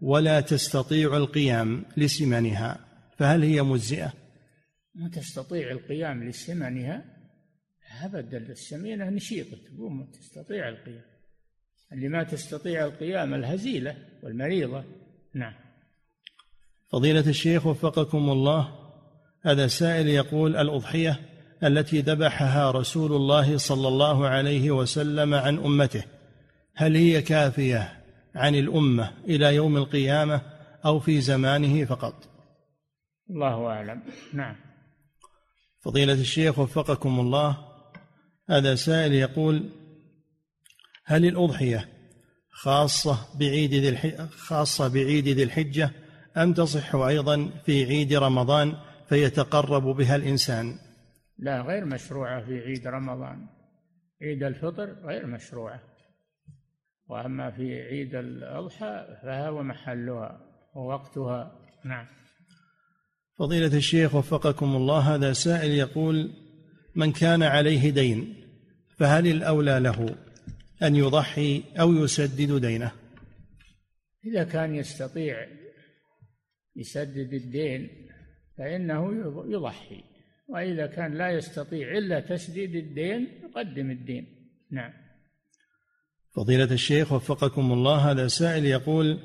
ولا تستطيع القيام لسمنها فهل هي مجزئة؟ ما تستطيع القيام لسمنها؟ أبدا السمينة نشيطة تقوم تستطيع القيام. اللي ما تستطيع القيام الهزيلة والمريضة. نعم. فضيلة الشيخ وفقكم الله هذا سائل يقول الأضحية التي ذبحها رسول الله صلى الله عليه وسلم عن أمته. هل هي كافية عن الأمة إلى يوم القيامة أو في زمانه فقط؟ الله أعلم. نعم. فضيلة الشيخ وفقكم الله هذا سائل يقول هل الأضحية خاصة بعيد ذي الحجة خاصة بعيد ذي الحجة أم تصح أيضا في عيد رمضان فيتقرب بها الإنسان؟ لا غير مشروعة في عيد رمضان. عيد الفطر غير مشروعة. وأما في عيد الأضحى فهو محلها ووقتها. نعم. فضيلة الشيخ وفقكم الله هذا سائل يقول من كان عليه دين فهل الأولى له أن يضحي أو يسدد دينه؟ إذا كان يستطيع يسدد الدين فإنه يضحي. وإذا كان لا يستطيع إلا تسديد الدين يقدم الدين. نعم. فضيلة الشيخ وفقكم الله هذا سائل يقول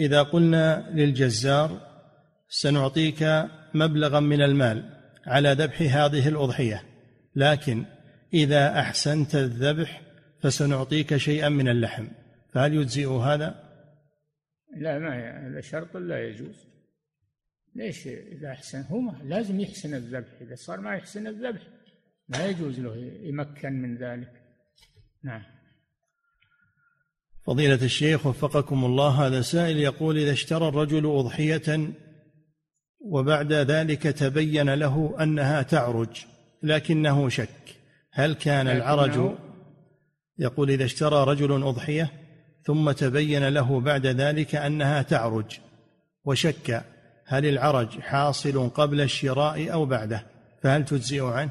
إذا قلنا للجزار سنعطيك مبلغا من المال على ذبح هذه الأضحية لكن إذا أحسنت الذبح فسنعطيك شيئا من اللحم فهل يجزئ هذا؟ لا ما هذا شرط لا يجوز. ليش إذا أحسن؟ هو لازم يحسن الذبح إذا صار ما يحسن الذبح لا يجوز له يمكن من ذلك. نعم. فضيلة الشيخ وفقكم الله هذا سائل يقول إذا اشترى الرجل أضحية وبعد ذلك تبين له أنها تعرج لكنه شك هل كان العرج؟ يقول إذا اشترى رجل أضحية ثم تبين له بعد ذلك أنها تعرج وشك. هل العرج حاصل قبل الشراء أو بعده؟ فهل تجزئ عنه؟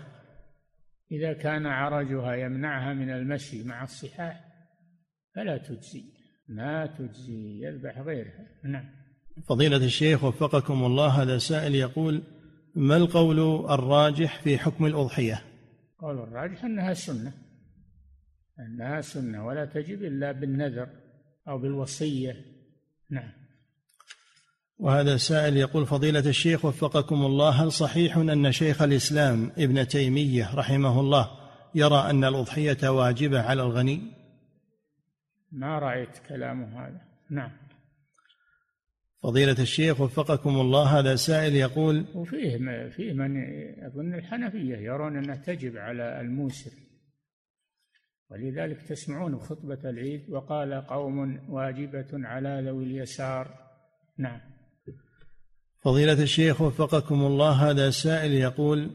إذا كان عرجها يمنعها من المشي مع الصحاح فلا تجزي. ما تجزي يذبح غيرها. نعم. فضيلة الشيخ وفقكم الله هذا سائل يقول ما القول الراجح في حكم الأضحية؟ قول الراجح أنها سنة. أنها سنة ولا تجب إلا بالنذر أو بالوصية. نعم. وهذا سائل يقول فضيلة الشيخ وفقكم الله هل صحيح أن شيخ الإسلام ابن تيمية رحمه الله يرى أن الأضحية واجبة على الغني؟ ما رأيت كلامه هذا. نعم. فضيلة الشيخ وفقكم الله هذا سائل يقول وفيه فيه من أظن الحنفية يرون أنها تجب على الموسر ولذلك تسمعون خطبة العيد وقال قوم واجبة على ذوي اليسار. نعم. فضيلة الشيخ وفقكم الله هذا سائل يقول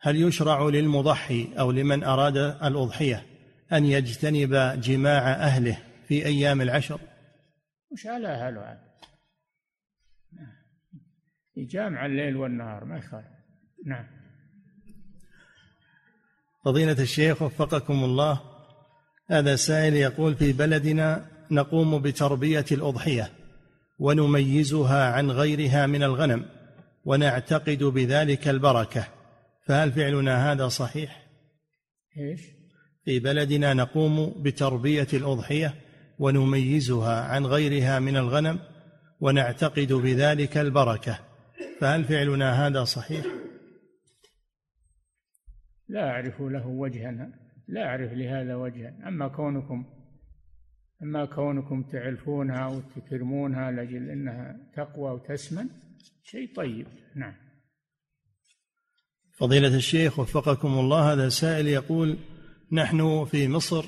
هل يشرع للمضحي أو لمن أراد الأضحية أن يجتنب جماع أهله في أيام العشر؟ مش على عاد. يجامع الليل والنهار ما يخالف. نعم. فضيلة الشيخ وفقكم الله هذا سائل يقول في بلدنا نقوم بتربية الأضحية ونميزها عن غيرها من الغنم ونعتقد بذلك البركة فهل فعلنا هذا صحيح؟ إيش؟ في بلدنا نقوم بتربية الأضحية ونميزها عن غيرها من الغنم ونعتقد بذلك البركة فهل فعلنا هذا صحيح؟ لا أعرف له وجها لا أعرف لهذا وجها أما كونكم أما كونكم تعرفونها وتكرمونها لأجل أنها تقوى وتسمن شيء طيب. نعم. فضيلة الشيخ وفقكم الله هذا سائل يقول نحن في مصر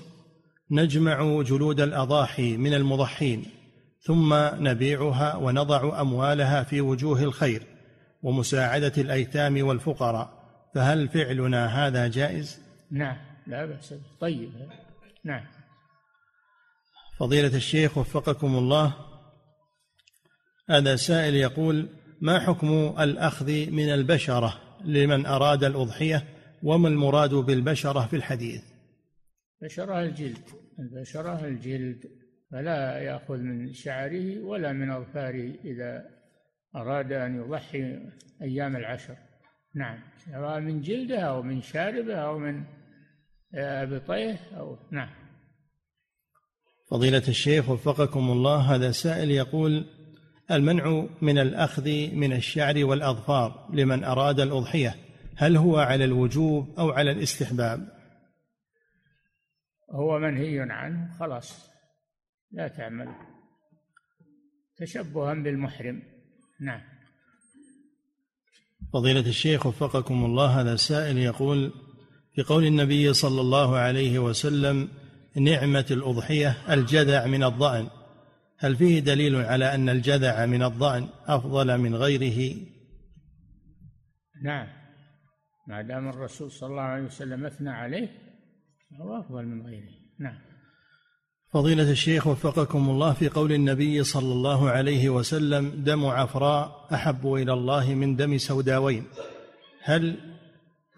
نجمع جلود الأضاحي من المضحين ثم نبيعها ونضع أموالها في وجوه الخير ومساعدة الأيتام والفقراء. فهل فعلنا هذا جائز؟ نعم لا بأس طيب. نعم. فضيلة الشيخ وفقكم الله. هذا سائل يقول ما حكم الأخذ من البشرة لمن أراد الأضحية وما المراد بالبشرة في الحديث؟ بشرة الجلد البشرة الجلد فلا يأخذ من شعره ولا من أظفاره إذا أراد أن يضحي أيام العشر. نعم سواء من جلده أو من شاربه أو من أبطيه أو نعم. فضيلة الشيخ وفقكم الله هذا سائل يقول المنع من الأخذ من الشعر والأظفار لمن أراد الأضحية هل هو على الوجوب أو على الاستحباب؟ هو منهي عنه خلاص لا تعمل. تشبها بالمحرم نعم. فضيلة الشيخ وفقكم الله هذا سائل يقول في قول النبي صلى الله عليه وسلم نعمة الأضحية الجذع من الضأن. هل فيه دليل على أن الجذع من الضأن أفضل من غيره؟ نعم. ما دام الرسول صلى الله عليه وسلم أثنى عليه فهو أفضل من غيره. نعم. فضيلة الشيخ وفقكم الله في قول النبي صلى الله عليه وسلم دم عفراء أحب إلى الله من دم سوداوين هل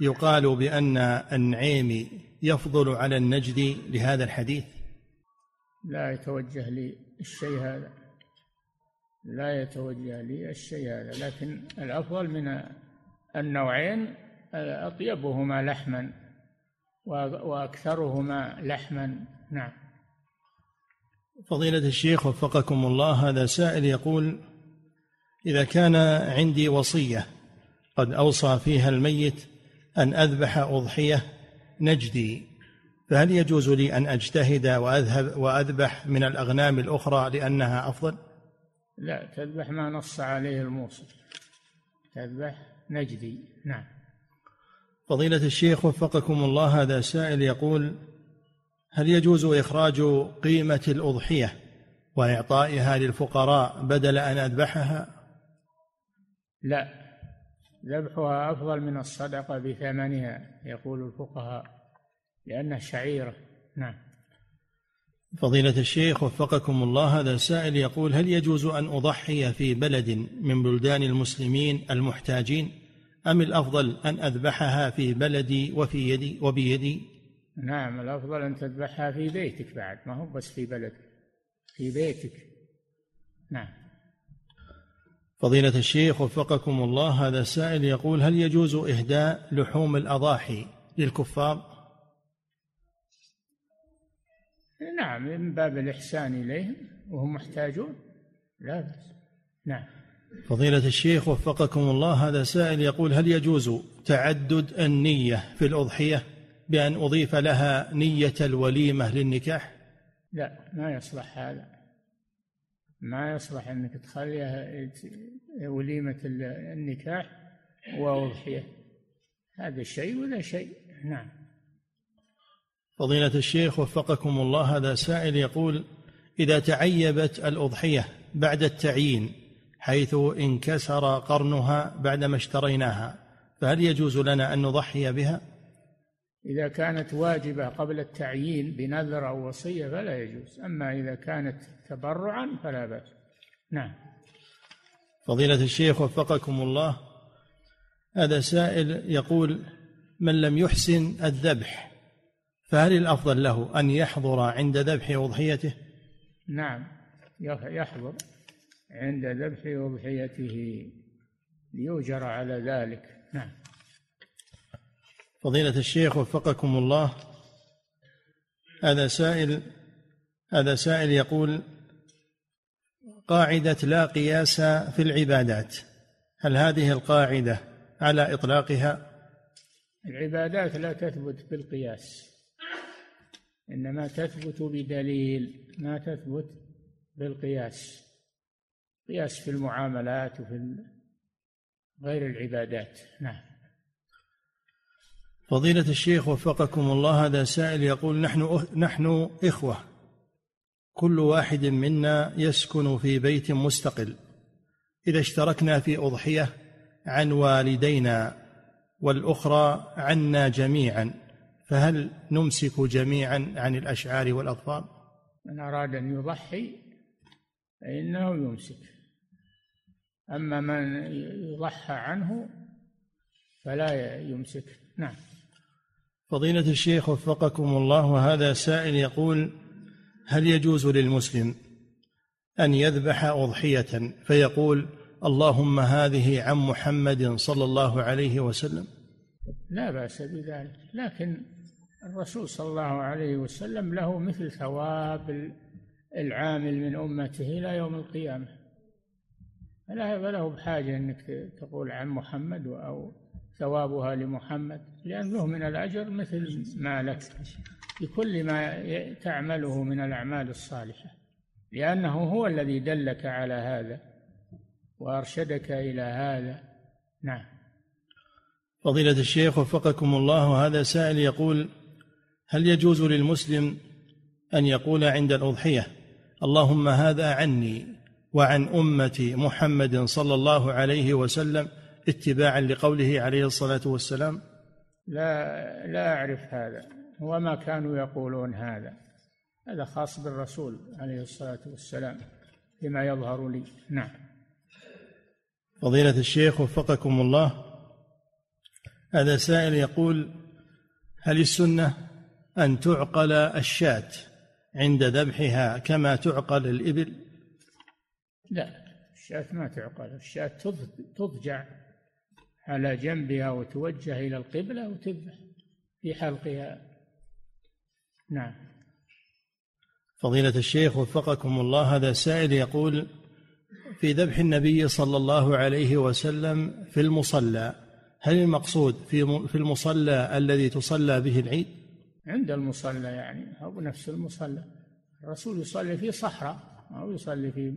يقال بأن النعيم يفضل على النجد لهذا الحديث؟ لا يتوجه لي الشيء هذا. لا يتوجه لي الشيء هذا لكن الأفضل من النوعين أطيبهما لحما وأكثرهما لحما. نعم. فضيلة الشيخ وفقكم الله هذا سائل يقول إذا كان عندي وصية قد أوصى فيها الميت أن أذبح أضحية نجدي. فهل يجوز لي أن أجتهد وأذهب وأذبح من الأغنام الأخرى لأنها أفضل؟ لا تذبح ما نص عليه الموصي تذبح نجدي. نعم. فضيلة الشيخ وفقكم الله هذا سائل يقول هل يجوز إخراج قيمة الأضحية وإعطائها للفقراء بدل أن أذبحها؟ لا. ذبحها أفضل من الصدقة بثمنها يقول الفقهاء لأنها شعيرة. نعم. فضيلة الشيخ وفقكم الله هذا سائل يقول هل يجوز أن أضحي في بلد من بلدان المسلمين المحتاجين؟ أم الأفضل أن أذبحها في بلدي وفي يدي وبيدي؟ نعم الأفضل أن تذبحها في بيتك بعد ما هو بس في بلدك في بيتك. نعم. فضيلة الشيخ وفقكم الله هذا السائل يقول هل يجوز إهداء لحوم الأضاحي للكفار؟ نعم من باب الإحسان إليهم وهم محتاجون لا بأس نعم فضيلة الشيخ وفقكم الله هذا سائل يقول هل يجوز تعدد النية في الأضحية بأن أضيف لها نية الوليمة للنكاح؟ لا ما يصلح هذا ما يصلح أنك تخليها وليمة النكاح وأضحية. هذا شيء ولا شيء؟ نعم. فضيلة الشيخ وفقكم الله هذا سائل يقول إذا تعيبت الأضحية بعد التعيين حيث انكسر قرنها بعدما اشتريناها فهل يجوز لنا أن نضحي بها؟ إذا كانت واجبة قبل التعيين بنذر أو وصية فلا يجوز أما إذا كانت تبرعا فلا بأس. نعم. فضيلة الشيخ وفقكم الله هذا سائل يقول من لم يحسن الذبح فهل الأفضل له أن يحضر عند ذبح أضحيته؟ نعم يحضر عند ذبح أضحيته ليؤجر على ذلك. نعم. فضيلة الشيخ وفقكم الله. هذا سائل هذا سائل يقول قاعدة لا قياس في العبادات هل هذه القاعدة على إطلاقها؟ العبادات لا تثبت بالقياس إنما تثبت بدليل ما تثبت بالقياس. قياس في المعاملات وفي غير العبادات نعم. فضيلة الشيخ وفقكم الله هذا سائل يقول نحن نحن إخوة كل واحد منا يسكن في بيت مستقل. إذا اشتركنا في أضحية عن والدينا والأخرى عنا جميعا فهل نمسك جميعا عن الأشعار والأظفار من أراد أن يضحي فإنه يمسك. أما من يضحى عنه فلا يمسك. نعم. فضيلة الشيخ وفقكم الله وهذا سائل يقول هل يجوز للمسلم أن يذبح أضحية؟ فيقول اللهم هذه عن محمد صلى الله عليه وسلم. لا بأس بذلك لكن الرسول صلى الله عليه وسلم له مثل ثواب العامل من أمته إلى يوم القيامة. فلا فله بحاجة أنك تقول عن محمد أو ثوابها لمحمد لأن له من الأجر مثل ما لك. بكل ما تعمله من الأعمال الصالحة. لأنه هو الذي دلك على هذا وأرشدك إلى هذا. نعم. فضيلة الشيخ وفقكم الله هذا سائل يقول هل يجوز للمسلم أن يقول عند الأضحية اللهم هذا عني وعن أمة محمد صلى الله عليه وسلم اتباعا لقوله عليه الصلاة والسلام؟ لا لا أعرف هذا وما كانوا يقولون هذا. هذا خاص بالرسول عليه الصلاة والسلام فيما يظهر لي. نعم. فضيلة الشيخ وفقكم الله هذا سائل يقول هل السنة أن تعقل الشاة عند ذبحها كما تعقل الإبل؟ لا الشاة ما تعقل الشاة تضجع. على جنبها وتوجه إلى القبلة وتذبح في حلقها. نعم. فضيلة الشيخ وفقكم الله هذا سائل يقول في ذبح النبي صلى الله عليه وسلم في المصلى هل المقصود في في المصلى الذي تصلى به العيد؟ عند المصلى يعني أو نفس المصلى. الرسول يصلي في صحراء أو يصلي في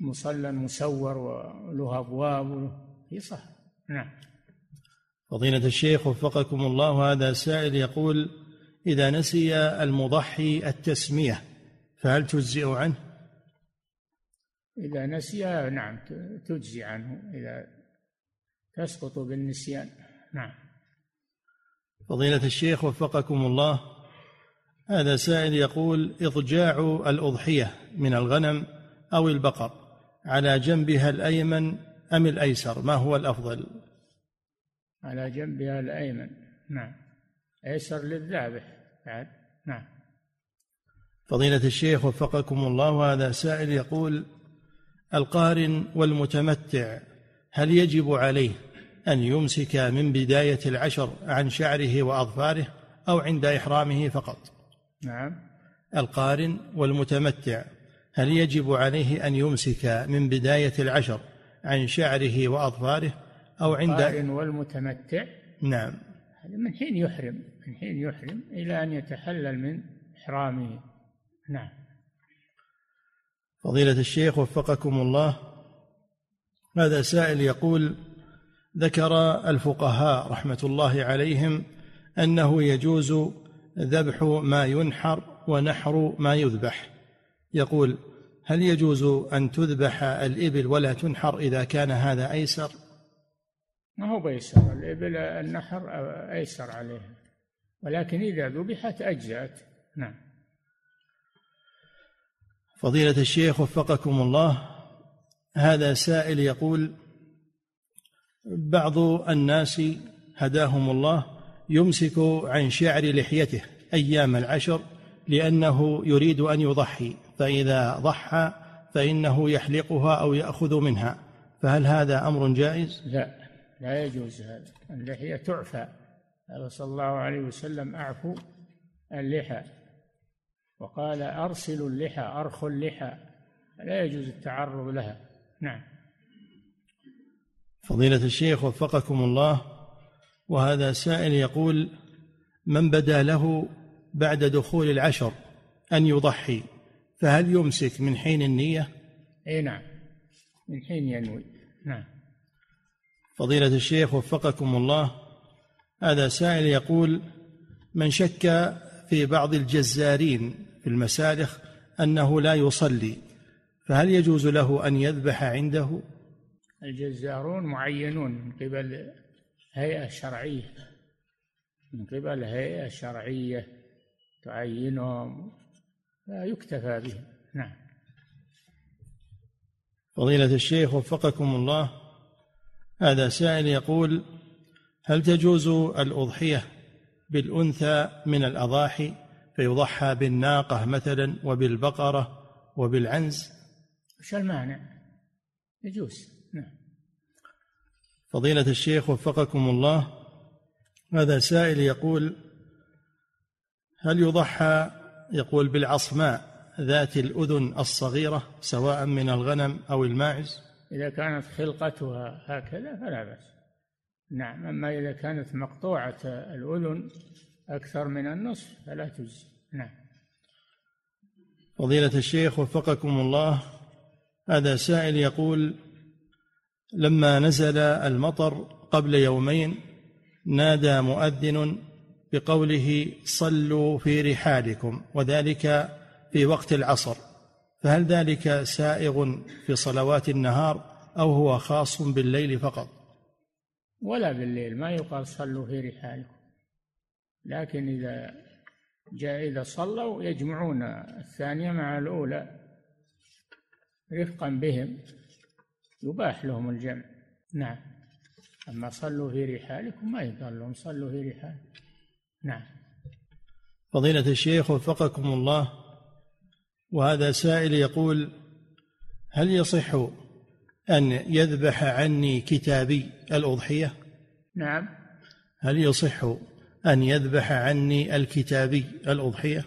مصلى مسور وله أبواب في صحراء. نعم. فضيلة الشيخ وفقكم الله هذا سائل يقول إذا نسي المضحي التسمية فهل تجزئ عنه؟ إذا نسي نعم تجزي عنه إذا تسقط بالنسيان. نعم. فضيلة الشيخ وفقكم الله هذا سائل يقول إضجاع الأضحية من الغنم أو البقر على جنبها الأيمن أم الأيسر؟ ما هو الأفضل؟ على جنبها الأيمن نعم. أيسر للذابح. بعد. نعم. فضيلة الشيخ وفقكم الله هذا سائل يقول القارن والمتمتع هل يجب عليه أن يمسك من بداية العشر عن شعره وأظفاره أو عند إحرامه فقط؟ نعم. القارن والمتمتع هل يجب عليه أن يمسك من بداية العشر عن شعره وأظفاره أو عند القارن والمتمتع. نعم. من حين يحرم من حين يحرم إلى أن يتحلل من احرامه نعم. فضيلة الشيخ وفقكم الله هذا سائل يقول ذكر الفقهاء رحمة الله عليهم أنه يجوز ذبح ما ينحر ونحر ما يذبح. يقول هل يجوز أن تذبح الإبل ولا تنحر إذا كان هذا أيسر؟ ما هو بيسر الإبل النحر أيسر عليها ولكن إذا ذبحت أجزأت. نعم. فضيلة الشيخ وفقكم الله هذا سائل يقول بعض الناس هداهم الله يمسك عن شعر لحيته أيام العشر لأنه يريد أن يضحي. فإذا ضحى فإنه يحلقها أو يأخذ منها. فهل هذا أمر جائز؟ لا لا يجوز هذا. اللحية تعفى. قال صلى الله عليه وسلم اعفوا اللحى. وقال ارسلوا اللحى ارخوا اللحى. لا يجوز التعرض لها. نعم. فضيلة الشيخ وفقكم الله وهذا سائل يقول من بدا له بعد دخول العشر أن يضحي؟ فهل يمسك من حين النية؟ أي نعم. من حين ينوي. نعم. فضيلة الشيخ وفقكم الله. هذا سائل يقول من شك في بعض الجزارين في المسالخ أنه لا يصلي فهل يجوز له أن يذبح عنده؟ الجزارون معينون من قبل هيئة شرعية من قبل هيئة شرعية تعينهم. لا يكتفى بهم نعم. فضيلة الشيخ وفقكم الله. هذا سائل يقول هل تجوز الأضحية بالأنثى من الأضاحي فيضحى بالناقة مثلا وبالبقرة وبالعنز؟ وش المانع؟ يجوز. نعم. فضيلة الشيخ وفقكم الله. هذا سائل يقول هل يضحى يقول بالعصماء ذات الأذن الصغيرة سواء من الغنم أو الماعز؟ إذا كانت خلقتها هكذا فلا بأس. نعم أما إذا كانت مقطوعة الأذن أكثر من النصف فلا تجزي. نعم. فضيلة الشيخ وفقكم الله هذا سائل يقول لما نزل المطر قبل يومين نادى مؤذن بقوله صلوا في رحالكم وذلك في وقت العصر. فهل ذلك سائغ في صلوات النهار أو هو خاص بالليل فقط؟ ولا بالليل ما يقال صلوا في رحالكم. لكن إذا جاء إذا صلوا يجمعون الثانية مع الأولى رفقا بهم يباح لهم الجمع. نعم. أما صلوا في رحالكم ما يقال لهم صلوا في رحالكم. نعم. فضيلة الشيخ وفقكم الله وهذا سائل يقول هل يصح أن يذبح عني كتابي الأضحية؟ نعم. هل يصح أن يذبح عني الكتابي الأضحية؟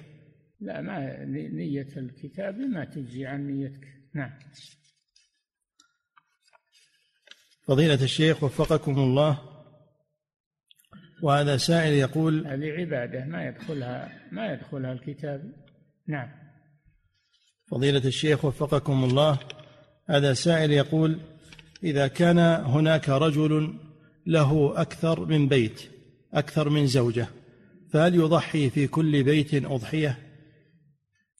لا ما نية الكتاب ما تجزي عن نيتك. نعم. فضيلة الشيخ وفقكم الله وهذا سائل يقول هذه عبادة ما يدخلها ما يدخلها الكتاب. نعم. فضيلة الشيخ وفقكم الله هذا سائل يقول إذا كان هناك رجل له أكثر من بيت أكثر من زوجة فهل يضحي في كل بيت أضحية؟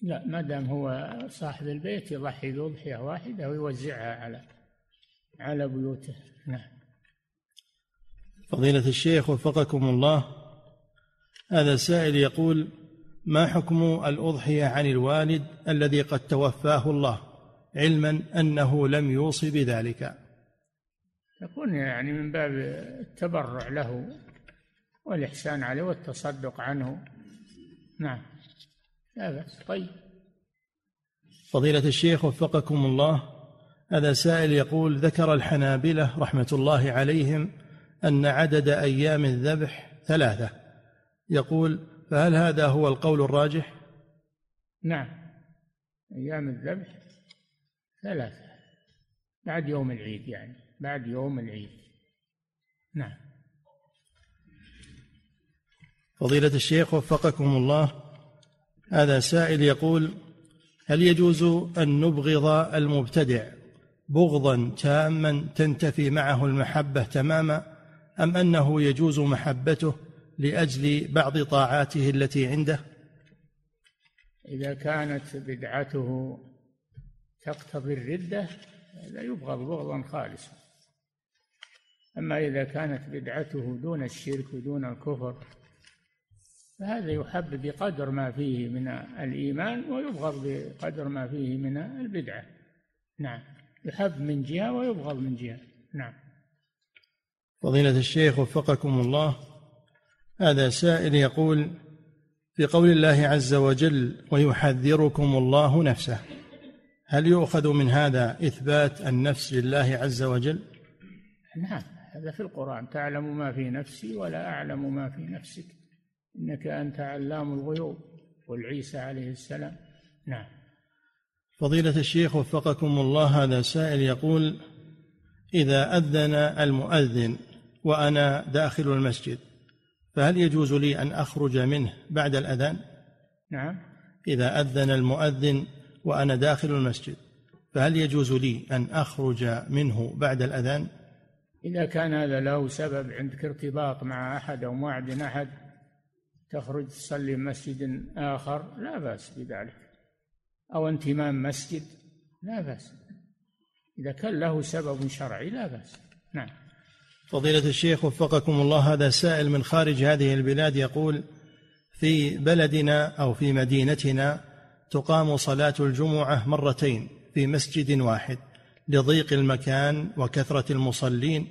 لا ما دام هو صاحب البيت يضحي بأضحية واحدة ويوزعها على على بيوته. نعم. فضيلة الشيخ وفقكم الله. هذا سائل يقول ما حكم الأضحية عن الوالد الذي قد توفاه الله؟ علما أنه لم يوص بذلك. تكون يعني من باب التبرع له والإحسان عليه والتصدق عنه. نعم. لا بأس. طيب. فضيلة الشيخ وفقكم الله هذا سائل يقول ذكر الحنابلة رحمة الله عليهم أن عدد أيام الذبح ثلاثة. يقول فهل هذا هو القول الراجح؟ نعم. أيام الذبح ثلاثة. بعد يوم العيد يعني. بعد يوم العيد. نعم. فضيلة الشيخ وفقكم الله. هذا سائل يقول هل يجوز أن نبغض المبتدع بغضا تاما تنتفي معه المحبة تماما؟ أم أنه يجوز محبته لأجل بعض طاعاته التي عنده؟ إذا كانت بدعته تقتضي الردة هذا يبغض بغضا خالصا. أما إذا كانت بدعته دون الشرك ودون الكفر فهذا يحب بقدر ما فيه من الإيمان ويبغض بقدر ما فيه من البدعة. نعم. يحب من جهة ويبغض من جهة. نعم. فضيلة الشيخ وفقكم الله. هذا سائل يقول في قول الله عز وجل ويحذركم الله نفسه هل يؤخذ من هذا إثبات النفس لله عز وجل؟ نعم هذا في القرآن. تعلم ما في نفسي ولا أعلم ما في نفسك. إنك أنت علام الغيوب والعيسى عليه السلام نعم. فضيلة الشيخ وفقكم الله هذا سائل يقول إذا أذن المؤذن وأنا داخل المسجد فهل يجوز لي أن أخرج منه بعد الأذان؟ نعم. إذا أذن المؤذن وأنا داخل المسجد فهل يجوز لي أن أخرج منه بعد الأذان؟ إذا كان هذا له سبب عندك ارتباط مع أحد أو موعد أحد تخرج تصلي مسجد آخر لا بأس بذلك. أو انتمام مسجد لا بأس. إذا كان له سبب شرعي لا بأس. نعم. فضيلة الشيخ وفقكم الله هذا سائل من خارج هذه البلاد يقول في بلدنا أو في مدينتنا تقام صلاة الجمعة مرتين في مسجد واحد لضيق المكان وكثرة المصلين